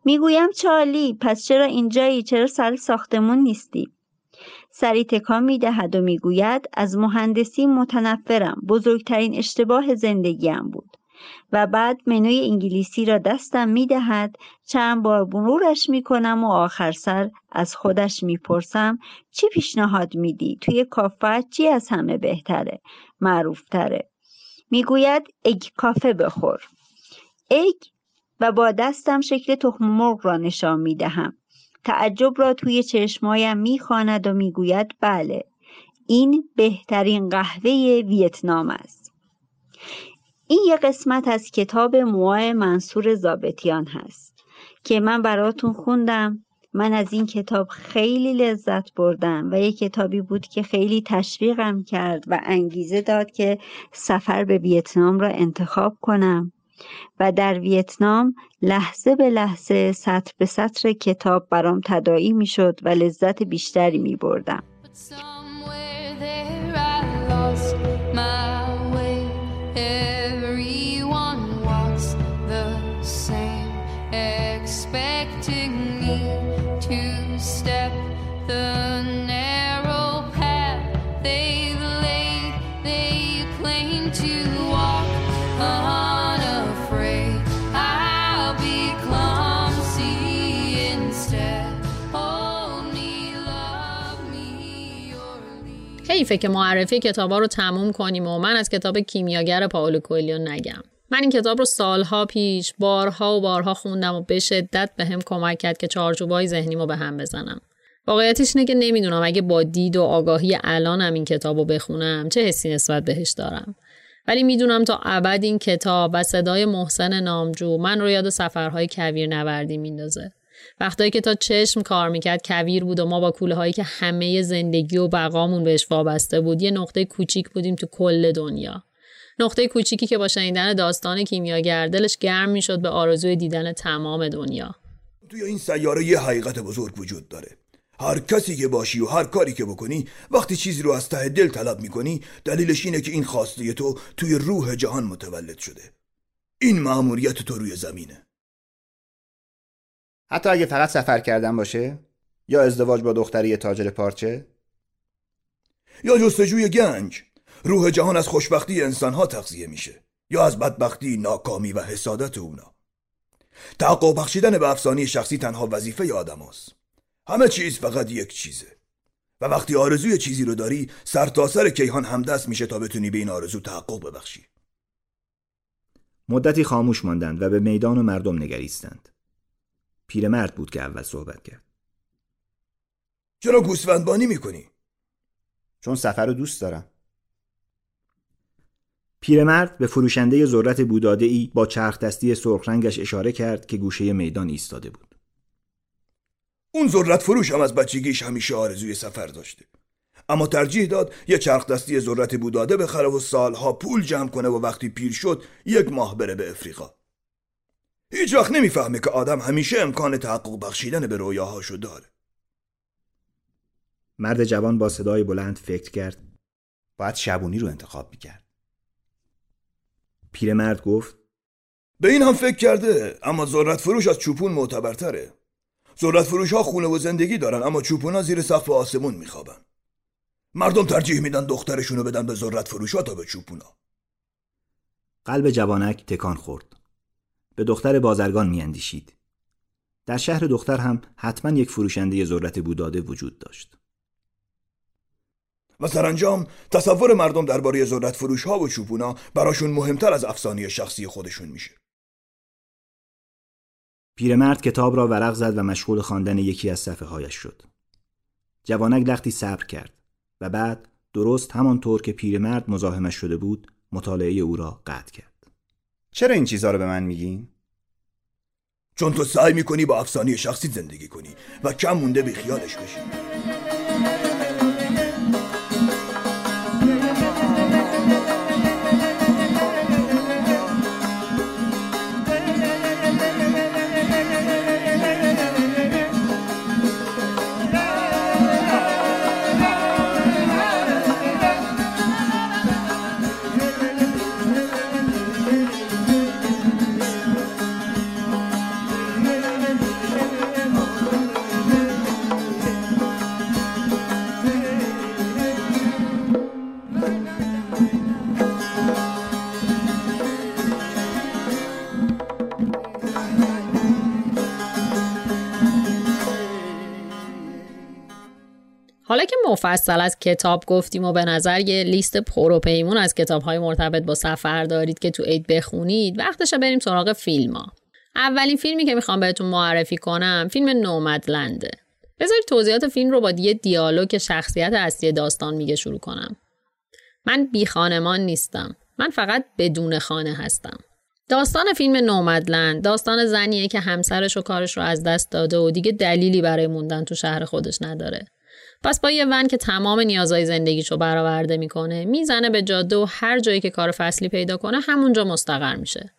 می‌گویم چارلی پس چرا اینجایی؟ چرا سر ساختمون نیستی؟ سری تکان می دهد و می‌گوید از مهندسی متنفرم بزرگترین اشتباه زندگیم بود. و بعد منوی انگلیسی را دستم می دهد چند بار مرورش می کنم و آخر سر از خودش می پرسم چی پیشنهاد میدی؟ توی کافه چی از همه بهتره؟ معروفتره. می‌گوید اگ کافه بخور. اگ و با دستم شکل تخم مرغ را نشان می دهم تعجب را توی چشمایم می‌خواند و می‌گوید بله این بهترین قهوه ویتنام است. این یه قسمت از کتاب موای منصور زابتیان هست که من براتون خوندم. من از این کتاب خیلی لذت بردم و یک کتابی بود که خیلی تشویقم کرد و انگیزه داد که سفر به ویتنام را انتخاب کنم. و در ویتنام لحظه به لحظه سطر به سطر کتاب برام تداعی می شد و لذت بیشتری می بردم. حیفه که معرفی کتابا رو تموم کنیم و من از کتاب کیمیاگر پاولو کویلیو نگم. من این کتاب رو سالها پیش بارها و بارها خوندم و به شدت به هم کمک کرد که چارچوبای ذهنیمو به هم بزنم. واقعیتش اینه که نمی‌دونم اگه با دید و آگاهی الانم این کتاب رو بخونم چه حسی نسبت بهش دارم. ولی می‌دونم تا ابد این کتاب و صدای محسن نامجو من رو یاد سفرهای کویر نوردی میندازه. وقتایی که تا چشم کار می‌کرد کویر بود و ما با کوله هایی که همه زندگی و بقامون بهش وابسته بود یه نقطه کوچیک بودیم تو کل دنیا. نقطه کوچیکی که با شنیدن داستان کیمیاگر دلش گرم می‌شد به آرزوی دیدن تمام دنیا. توی این سیاره یه حقیقت بزرگ وجود داره. هر کسی که باشی و هر کاری که بکنی وقتی چیزی رو از ته دل طلب می‌کنی دلیلش اینه که این خواسته تو توی روح جهان متولد شده. این مأموریت تو روی زمینه. حتی اگه فقط سفر کردن باشه؟ یا ازدواج با دختری تاجر پارچه؟ یا جستجوی گنج. روح جهان از خوشبختی انسانها تغذیه میشه. یا از بدبختی ناکامی و حسادت اونا. تحقق بخشیدن به افسانی شخصی تنها وظیفه آدم هست. همه چیز فقط یک چیزه. و وقتی آرزوی چیزی رو داری سر تا سر کیهان همدست میشه تا بتونی به این آرزو تحقق ببخشی. مدتی خاموش ماندند و به میدان و مردم نگریستند. پیرمرد بود که اول صحبت کرد. چرا گوسفندبانی می‌کنی؟ چون سفر رو دوست دارم. پیرمرد به فروشنده ذرت بوداده ای با چرخ دستی سرخ رنگش اشاره کرد که گوشه میدان ایستاده بود. اون ذرت فروش هم از بچگیش همیشه آرزوی سفر داشته. اما ترجیح داد یه چرخ دستی ذرت بوداده بخره و سالها پول جمع کنه و وقتی پیر شد یک ماه بره به افریقا. هیچ وقت نمی‌فهمه که آدم همیشه امکان تحقق بخشیدن به رویاهاشو داره. مرد جوان با صدای بلند فکر کرد. باید شبونی رو انتخاب می‌کرد. پیرمرد گفت به این هم فکر کرده اما ذرت فروش از چوپون معتبرتره. ذرت فروش ها خونه و زندگی دارن اما چوپون ها زیر سقف آسمون میخوابن. مردم ترجیح میدن دخترشونو بدن به ذرت فروش ها تا به چوپونا. قلب جوانک تکان خورد. به دختر بازرگان میاندیشید. در شهر دختر هم حتما یک فروشنده ذرت بوداده وجود داشت. و سرانجام تصور مردم درباره ذرت فروش ها و چوپونا براشون مهمتر از افسانه شخصی خودشون میشه. پیرمرد کتاب را ورق زد و مشغول خواندن یکی از صفحه هایش شد. جوانک لختی صبر کرد و بعد درست همانطور که پیرمرد مزاحمش شده بود مطالعه او را قطع کرد. چرا این چیزها رو به من میگین؟ چون تو سعی می‌کنی با افسانه شخصی زندگی کنی و کم مونده به خیالش بشی که مفصل از کتاب گفتیم و به نظر یه لیست پروپیمون پیمون از کتاب های مرتبط با سفر دارید که تو عید بخونید وقتشه بریم سراغ فیلم ها. اولین فیلمی که می‌خوام بهتون معرفی کنم فیلم نومدلنده. بذارید توضیحات فیلم رو با یه دیالوگ شخصیت اصلی داستان میگه شروع کنم. من بی خانمان نیستم. من فقط بدون خانه هستم. داستان فیلم نومدلند داستان زنیه که همسرش و کارش رو از دست داده و دیگه دلیلی برای موندن تو شهر خودش نداره. پس با یه ون که تمام نیازهای زندگیشو برآورده می‌کنه می‌زنه به جاده و هر جایی که کار فصلی پیدا کنه همونجا مستقر میشه.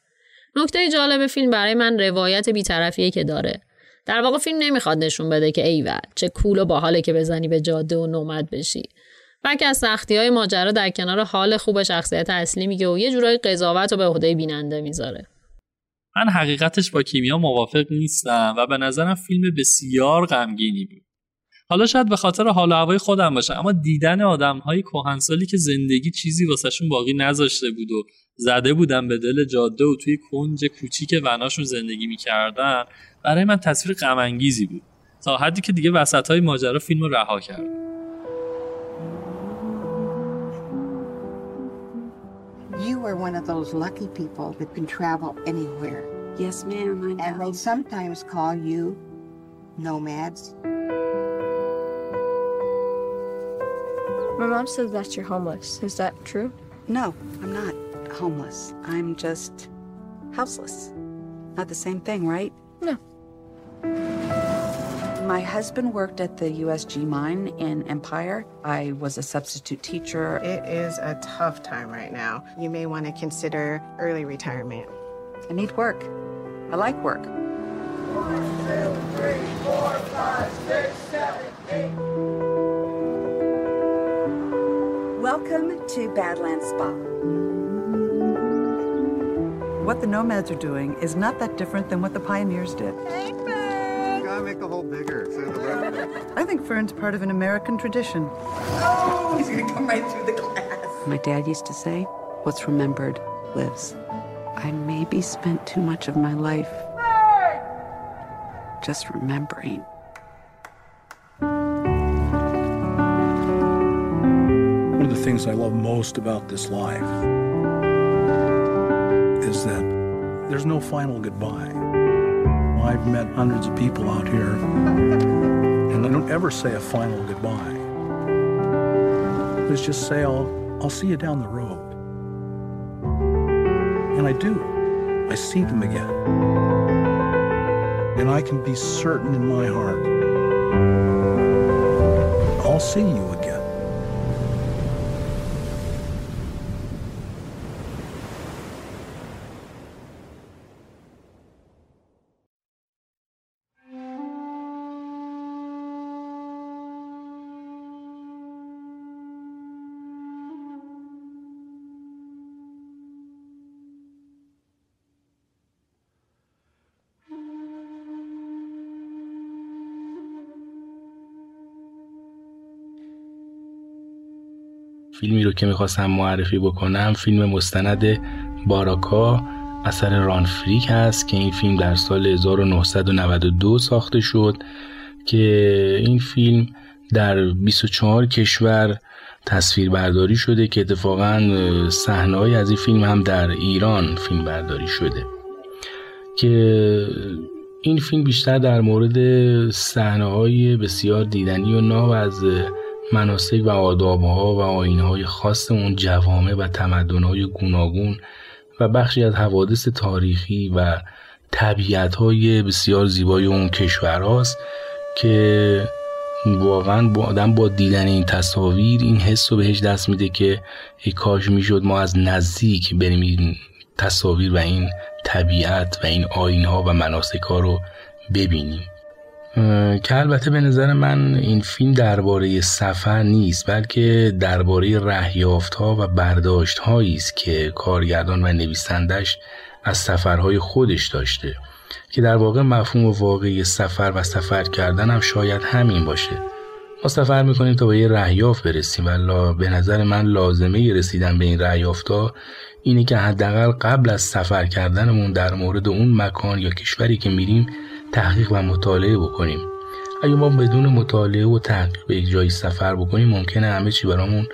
نکته جالب فیلم برای من روایت بیطرفیه که داره. در واقع فیلم نمی‌خواد نشون بده که ایول چه کول و باحاله که بزنی به جاده و نومد بشی. بلکه از سختی های ماجرا در کنار حال خوب شخصیت اصلی میگه و یه جورای قضاوت رو به عهده بیننده می‌ذاره. من حقیقتش با کیمیا موافق نیستم و به نظرم فیلم بسیار غمگینی بود. حالا شاید به خاطر حال و هوای خودم باشه اما دیدن آدم های کهنسالی که زندگی چیزی واسهشون باقی نذاشته بود و زده بودن به دل جاده و توی کنج کوچیک وناشون زندگی می‌کردن برای من تصویر غم بود تا حدی که دیگه وسط های ماجرا فیلم رو رها کرد You are one of those lucky people that can travel anywhere. Yes, ma'am. I know. And they sometimes call you nomads. My mom says that you're homeless. Is that true? No, I'm not homeless. I'm just houseless. Not the same thing, right? No. My husband worked at the USG mine in Empire. I was a substitute teacher. It is a tough time right now. You may want to consider early retirement. I need work. I like work. One, two, three, four, five, six, seven, eight. Welcome to Badlands Spa. What the nomads are doing is not that different than what the pioneers did. Hey, Fern! You gotta make the hole bigger. I think Fern's part of an American tradition. Oh, he's gonna come right through the glass. My dad used to say, what's remembered lives. I maybe spent too much of my life just remembering. The things I love most about this life is that there's no final goodbye. I've met hundreds of people out here, and I don't ever say a final goodbye. Let's just say I'll, I'll see you down the road. And I do. I see them again. And I can be certain in my heart I'll see you again. فیلمی رو که می‌خواستم معرفی بکنم فیلم مستند باراکا اثر ران فریک هست که این فیلم در سال 1992 ساخته شد که این فیلم در 24 کشور تصویر برداری شده که اتفاقا صحنه‌ای از این فیلم هم در ایران فیلم برداری شده. که این فیلم بیشتر در مورد صحنه بسیار دیدنی و ناب از مناسک و آدابها و آینهای خاص اون جوامع و تمدنهای گوناگون و بخشی از حوادث تاریخی و طبیعتهای بسیار زیبای اون کشور هاست که واقعا با آدم با دیدن این تصاویر این حس رو بهش دست میده که ای کاش می‌شد ما از نزدیک بریم این تصاویر و این طبیعت و این آین ها و مناسک ها رو ببینیم. که البته به نظر من این فیلم درباره سفر نیست بلکه درباره رهیافت ها و برداشت است که کارگردان و نویسندش از سفرهای خودش داشته. که در واقع مفهوم واقعی سفر و سفر کردن هم شاید همین باشه. ما سفر می‌کنیم تا به یه رهیافت برسیم و به نظر من لازمه رسیدن به این رهیافت ها اینه که حداقل قبل از سفر کردنمون در مورد اون مکان یا کشوری که میریم تحقیق و مطالعه بکنیم. اگه ما بدون مطالعه و تحقیق به یک جایی سفر بکنیم ممکنه همه چی برامون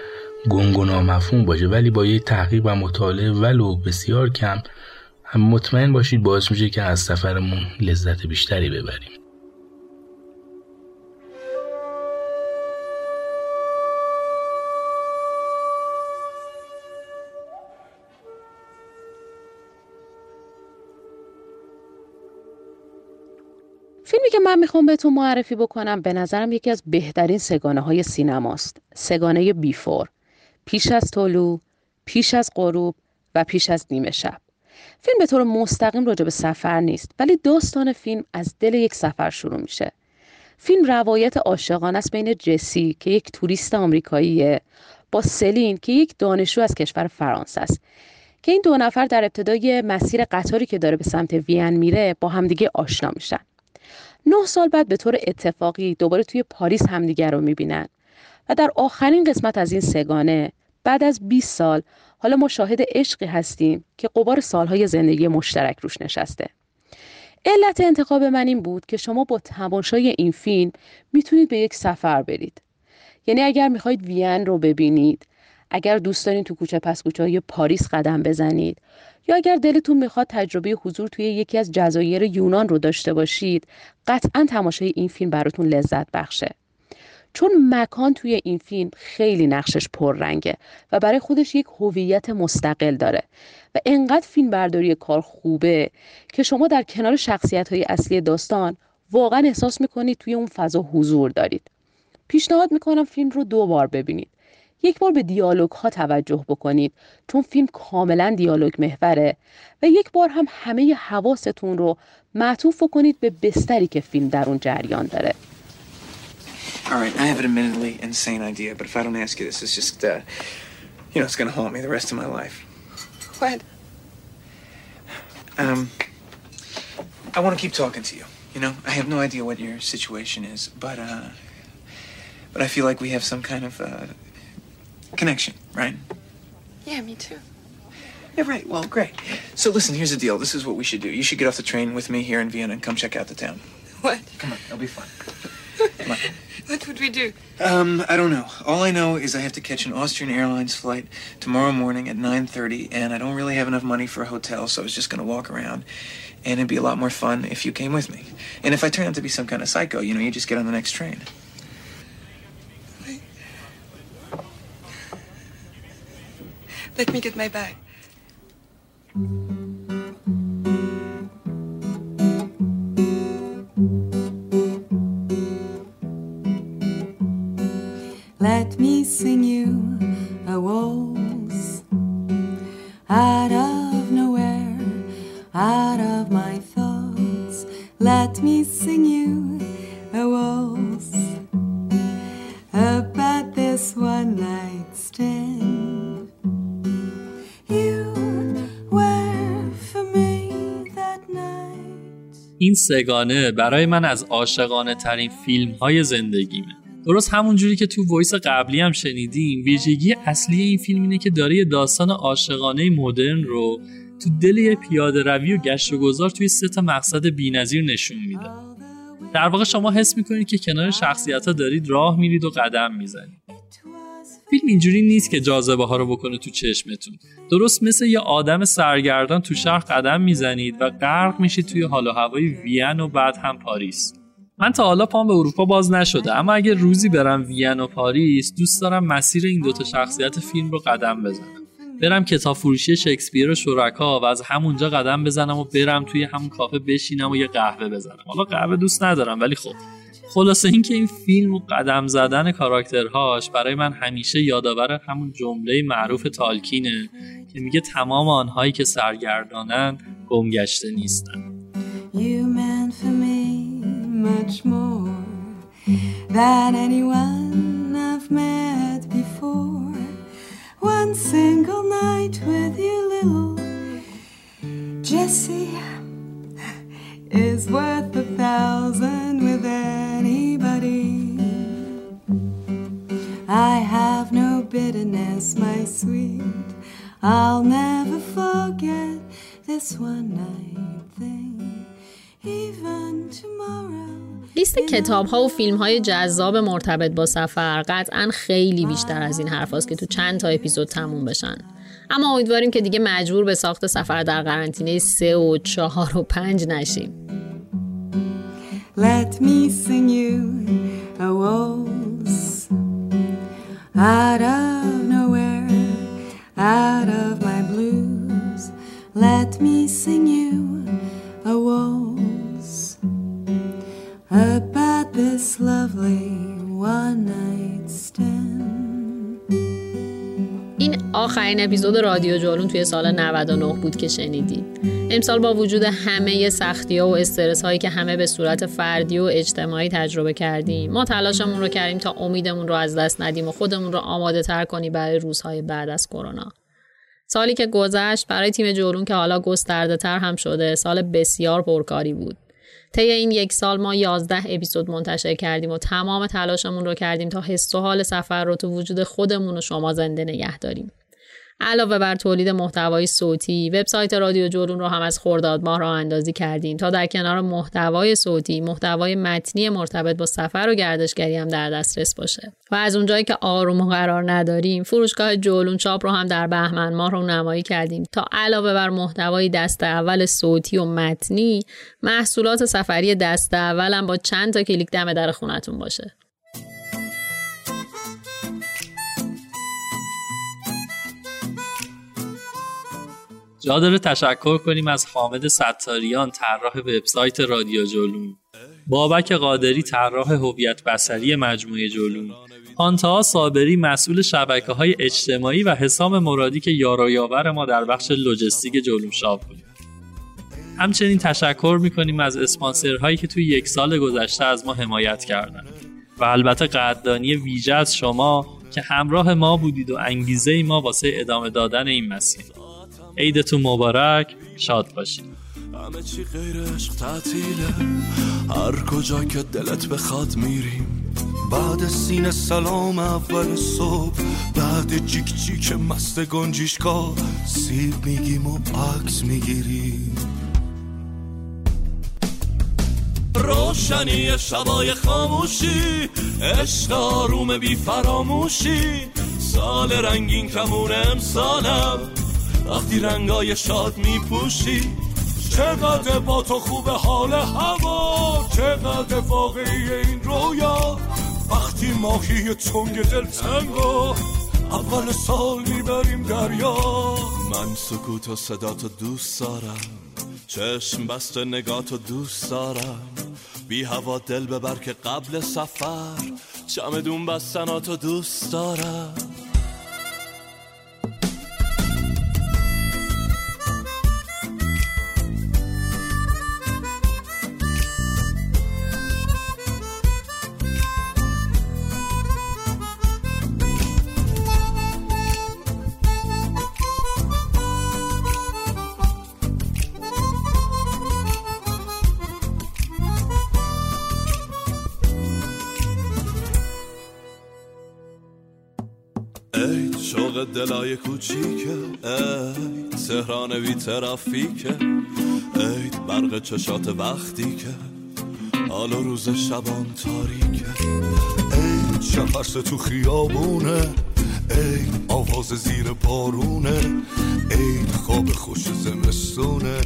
گنگ و نامفهوم باشه. ولی با یک تحقیق و مطالعه ولو بسیار کم هم مطمئن باشید باعث میشه که از سفرمون لذت بیشتری ببریم. من می‌خوام بهتون معرفی بکنم به نظرم یکی از بهترین سگانه های سینماست. سگانه بیفور. پیش از طلوع، پیش از غروب و پیش از نیمه شب. فیلم به طور مستقیم راجع به سفر نیست ولی داستان فیلم از دل یک سفر شروع میشه. فیلم روایت عاشقانه است بین جسی که یک توریست آمریکاییه با سلین که یک دانشجو از کشور فرانسه است که این دو نفر در ابتدای مسیر قطاری که داره به سمت وین میره با همدیگه آشنا میشن. نه سال بعد به طور اتفاقی دوباره توی پاریس همدیگر رو می‌بینن و در آخرین قسمت از این سگانه بعد از 20 سال حالا ما شاهد عشقی هستیم که قبار سالهای زندگی مشترک روش نشسته. علت انتخاب من این بود که شما با تماشای این فیلم می‌تونید به یک سفر برید. یعنی اگر می‌خواید وین رو ببینید، اگر دوست دارین تو کوچه پس کوچه های پاریس قدم بزنید یا اگر دلتون می‌خواد تجربه حضور توی یکی از جزایر یونان رو داشته باشید قطعا تماشای این فیلم براتون لذت بخشه. چون مکان توی این فیلم خیلی نقشش پررنگه و برای خودش یک هویت مستقل داره و انقدر فیلم برداری کار خوبه که شما در کنار شخصیت های اصلی داستان واقعا احساس می‌کنید توی اون فضا حضور دارید. پیشنهاد می‌کنم فیلم رو دو بار ببینید. یک بار به دیالوگ ها توجه بکنید چون فیلم کاملا دیالوگ محوره و یک بار هم همه حواستون رو معطوف کنید به بستری که فیلم در اون جریان داره All right, I have an admittedly insane idea, but if I don't ask you this, it's just, uh, you know, it's going to haunt me the rest of my life. What? Um, I want to keep talking to you. You know, I have no idea what your situation is, but, uh, but I feel like we have some kind of, uh, connection, right? Yeah, me too. Yeah, right. Well, great. So listen, here's the deal. This is what we should do. You should get off the train with me here in Vienna and come check out the town. What? Come on, it'll be fun. Come on. [laughs] What would we do? Um, I don't know. All I know is I have to catch an Austrian Airlines flight tomorrow morning at 9:30, and I don't really have enough money for a hotel, so I was just going to walk around, and it'd be a lot more fun if you came with me. And if I turn out to be some kind of psycho, you know, you just get on the next train. Let me get my bag. Let me sing you a waltz out of nowhere, out of my thoughts. Let me sing you a waltz about this one night این سگانه برای من از عاشقانه ترین فیلم های زندگیمه. درست همون جوری که تو وایس قبلی هم شنیدیم ویژگی اصلی این فیلم اینه که داره یه داستان عاشقانه مدرن رو تو دل یه پیاده روی و گشت و گذار توی سه تا مقصد بی‌نظیر نشون میده. در واقع شما حس می‌کنید که کنار شخصیت ها دارید راه میرید و قدم می‌زنید. فیلم اینجوری نیست که جاذبه ها رو بکنه تو چشمتون. درست مثل یه آدم سرگردان تو شهر قدم می‌زنید و غرق میشید توی حال و هوای وین و بعد هم پاریس. من تا حالا پام به اروپا باز نشده اما اگه روزی برم وین و پاریس دوست دارم مسیر این دوتا شخصیت فیلم رو قدم بزنم. برم کتاب فروشی شکسپیر و شرکا و از همونجا قدم بزنم و برم توی همون کافه بشینم و یه قهوه بزنم. حالا قهوه دوست ندارم ولی خب. خلاصه اینکه این فیلم و قدم زدن کاراکترهاش برای من همیشه یادآور همون جمله معروف تالکینه که میگه تمام آنهایی که سرگردانن گمگشته نیستن You meant for me much more than anyone I've met before. One single night with you, little Jessie, is worth a thousand with anybody. I have no bitterness, my sweet. I'll never forget this one night thing, even tomorrow. لیست کتاب ها و فیلم های جذاب مرتبط با سفر قطعا خیلی بیشتر از این حرف که تو چند تا اپیزود تموم بشن اما امیدواریم که دیگه مجبور به ساخت سفر در قرنطینه سه و چهار و پنج نشیم. Let me sing you a waltz. آخرین اپیزود رادیو جولون توی سال 99 بود که شنیدید. امسال با وجود همه سختی ها و استرس هایی که همه به صورت فردی و اجتماعی تجربه کردیم ما تلاشمون رو کردیم تا امیدمون رو از دست ندیم و خودمون رو آماده تر کنیم برای روزهای بعد از کرونا. سالی که گذشت برای تیم جولون که حالا گسترده تر هم شده سال بسیار پرکاری بود. طی این یک سال ما 11 اپیزود منتشر کردیم و تمام تلاشمون رو کردیم تا حس و حال سفر رو تو وجود خودمون و شما زنده نگه داریم. علاوه بر تولید محتوای صوتی، وبسایت رادیو جولون رو هم از خرداد ماه راه اندازی کردیم تا در کنار محتوای صوتی، محتوای متنی مرتبط با سفر و گردشگری هم در دسترس باشه. و از اونجایی که آروم و قرار نداریم، فروشگاه جولون چاپ رو هم در بهمن ماه رو نمایی کردیم تا علاوه بر محتوای دست اول صوتی و متنی، محصولات سفری دست هم با چند تا کلیک دم در خونتون باشه. داره تشکر کنیم از حامد ستاریان طراح وبسایت رادیو جولون. بابک قادری طراح هویت بصری مجموعه جولون. پانتا صابری مسئول شبکه های اجتماعی و حسام مرادی که یارایاور ما در بخش لوجستیک جولون شاپ بود. همچنین تشکر می‌کنیم از اسپانسرهایی که توی یک سال گذشته از ما حمایت کردن. و البته قدردانی ویژه از شما که همراه ما بودید و انگیزه ما واسه ادامه دادن این مسیر. عیدتون مبارک. شاد باشید. همه چی غیر عشق تعطیله. هر کجا که دلت بخواد میریم. بعد سین سلام اول صبح بعد جیک جیک مست گنجیشکا سیب میگیم و عکس می‌گیریم. روشنی شبای خاموشی عشق آروم بی فراموشی. سال رنگین کمون امسالم. وقتی رنگای شاد میپوشی چقدر با تو خوب حال هوا چقدر واقعی این رویا. وقتی ماهی تنگ دل تنگا اول سال می‌بریم دریا. من سکوت و صداتو دوست دارم چشم بسته نگاتو دوست دارم. بی هوا دل ببر که قبل سفر چمدون بستناتو دوست دارم. دلای کوچیکه ای تهران بی ترافیکه ای برق چشات وقتی که حالا روز شبان تاریکه. ای چپرس تو خیابونه ای آواز زیر بارونه ای خواب خوش زمستونه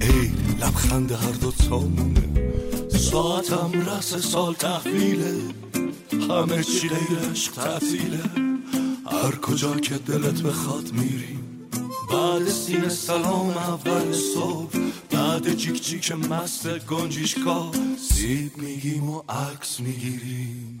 ای لبخند هر دو تامونه. ساعتم رس سال تحویله همه چی غیر عشق تعطیله. هر کجا که دلت بخواد میری. بعد سینه سلام اول صبح. بعد چیک چیکه مست گنجیش کا سیب میگیم و عکس می‌گیری